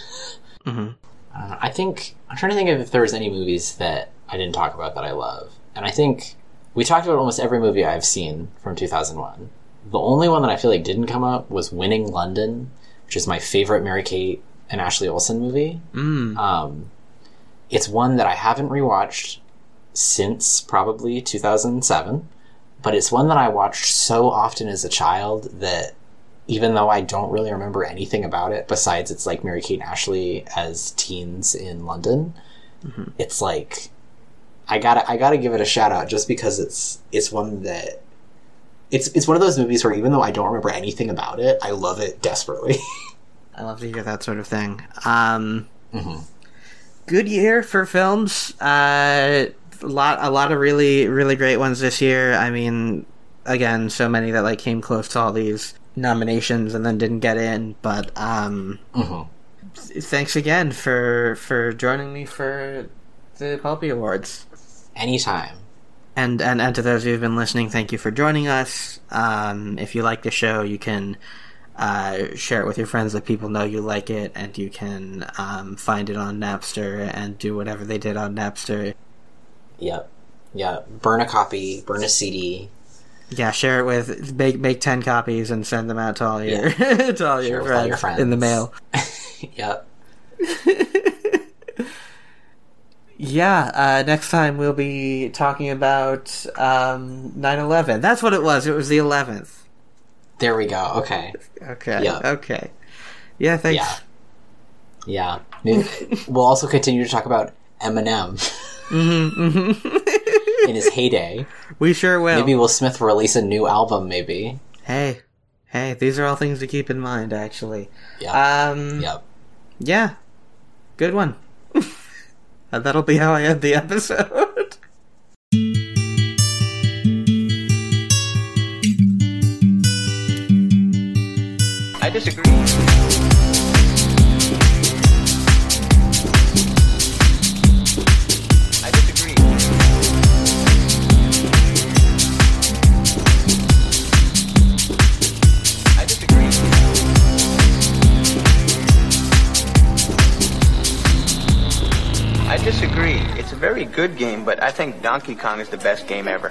Mhm. Uh, I think I'm trying to think of if there was any movies that I didn't talk about that I love, and I think we talked about almost every movie I've seen from 2001. The only one that I feel like didn't come up was Winning London, which is my favorite Mary Kate and Ashley Olsen movie. Mm. Um, it's one that I haven't rewatched since probably 2007, but it's one that I watched so often as a child that even though I don't really remember anything about it, besides it's like Mary Kate and Ashley as teens in London, it's like I gotta I gotta give it a shout out just because it's it's one that it's it's one of those movies where even though I don't remember anything about it, I love it desperately. *laughs* I love to hear that sort of thing. Um, Mhm. Good year for films. Uh, a lot, a lot of really, really great ones this year. I mean, again, so many that like came close to all these nominations and then didn't get in. But um, Mhm. thanks again for for joining me for the Pulpy Awards. Anytime. And, and and to those of you who've been listening, thank you for joining us. Um, if you like the show, you can uh, share it with your friends, let people know you like it, and you can um, find it on Napster and do whatever they did on Napster. Yep. Yeah. Burn a copy, burn a CD. Yeah, share it with make make ten copies and send them out to all your *laughs* to all your, friends all your friends. in the mail. *laughs* yep. *laughs* Yeah, uh, next time we'll be talking about um, 9-11. That's what it was. It was the 11th. There we go. Okay. Okay. Yeah. Okay. Yeah, thanks. Yeah. Yeah. *laughs* We'll also continue to talk about Eminem Mm-hmm, in his heyday. We sure will. Maybe Will Smith will release a new album. Maybe. Hey, hey, these are all things to keep in mind, actually. Yeah. Um, yep. yeah. Good one. And that'll be how I end the episode. *laughs* I disagree. Very good game, but I think Donkey Kong is the best game ever.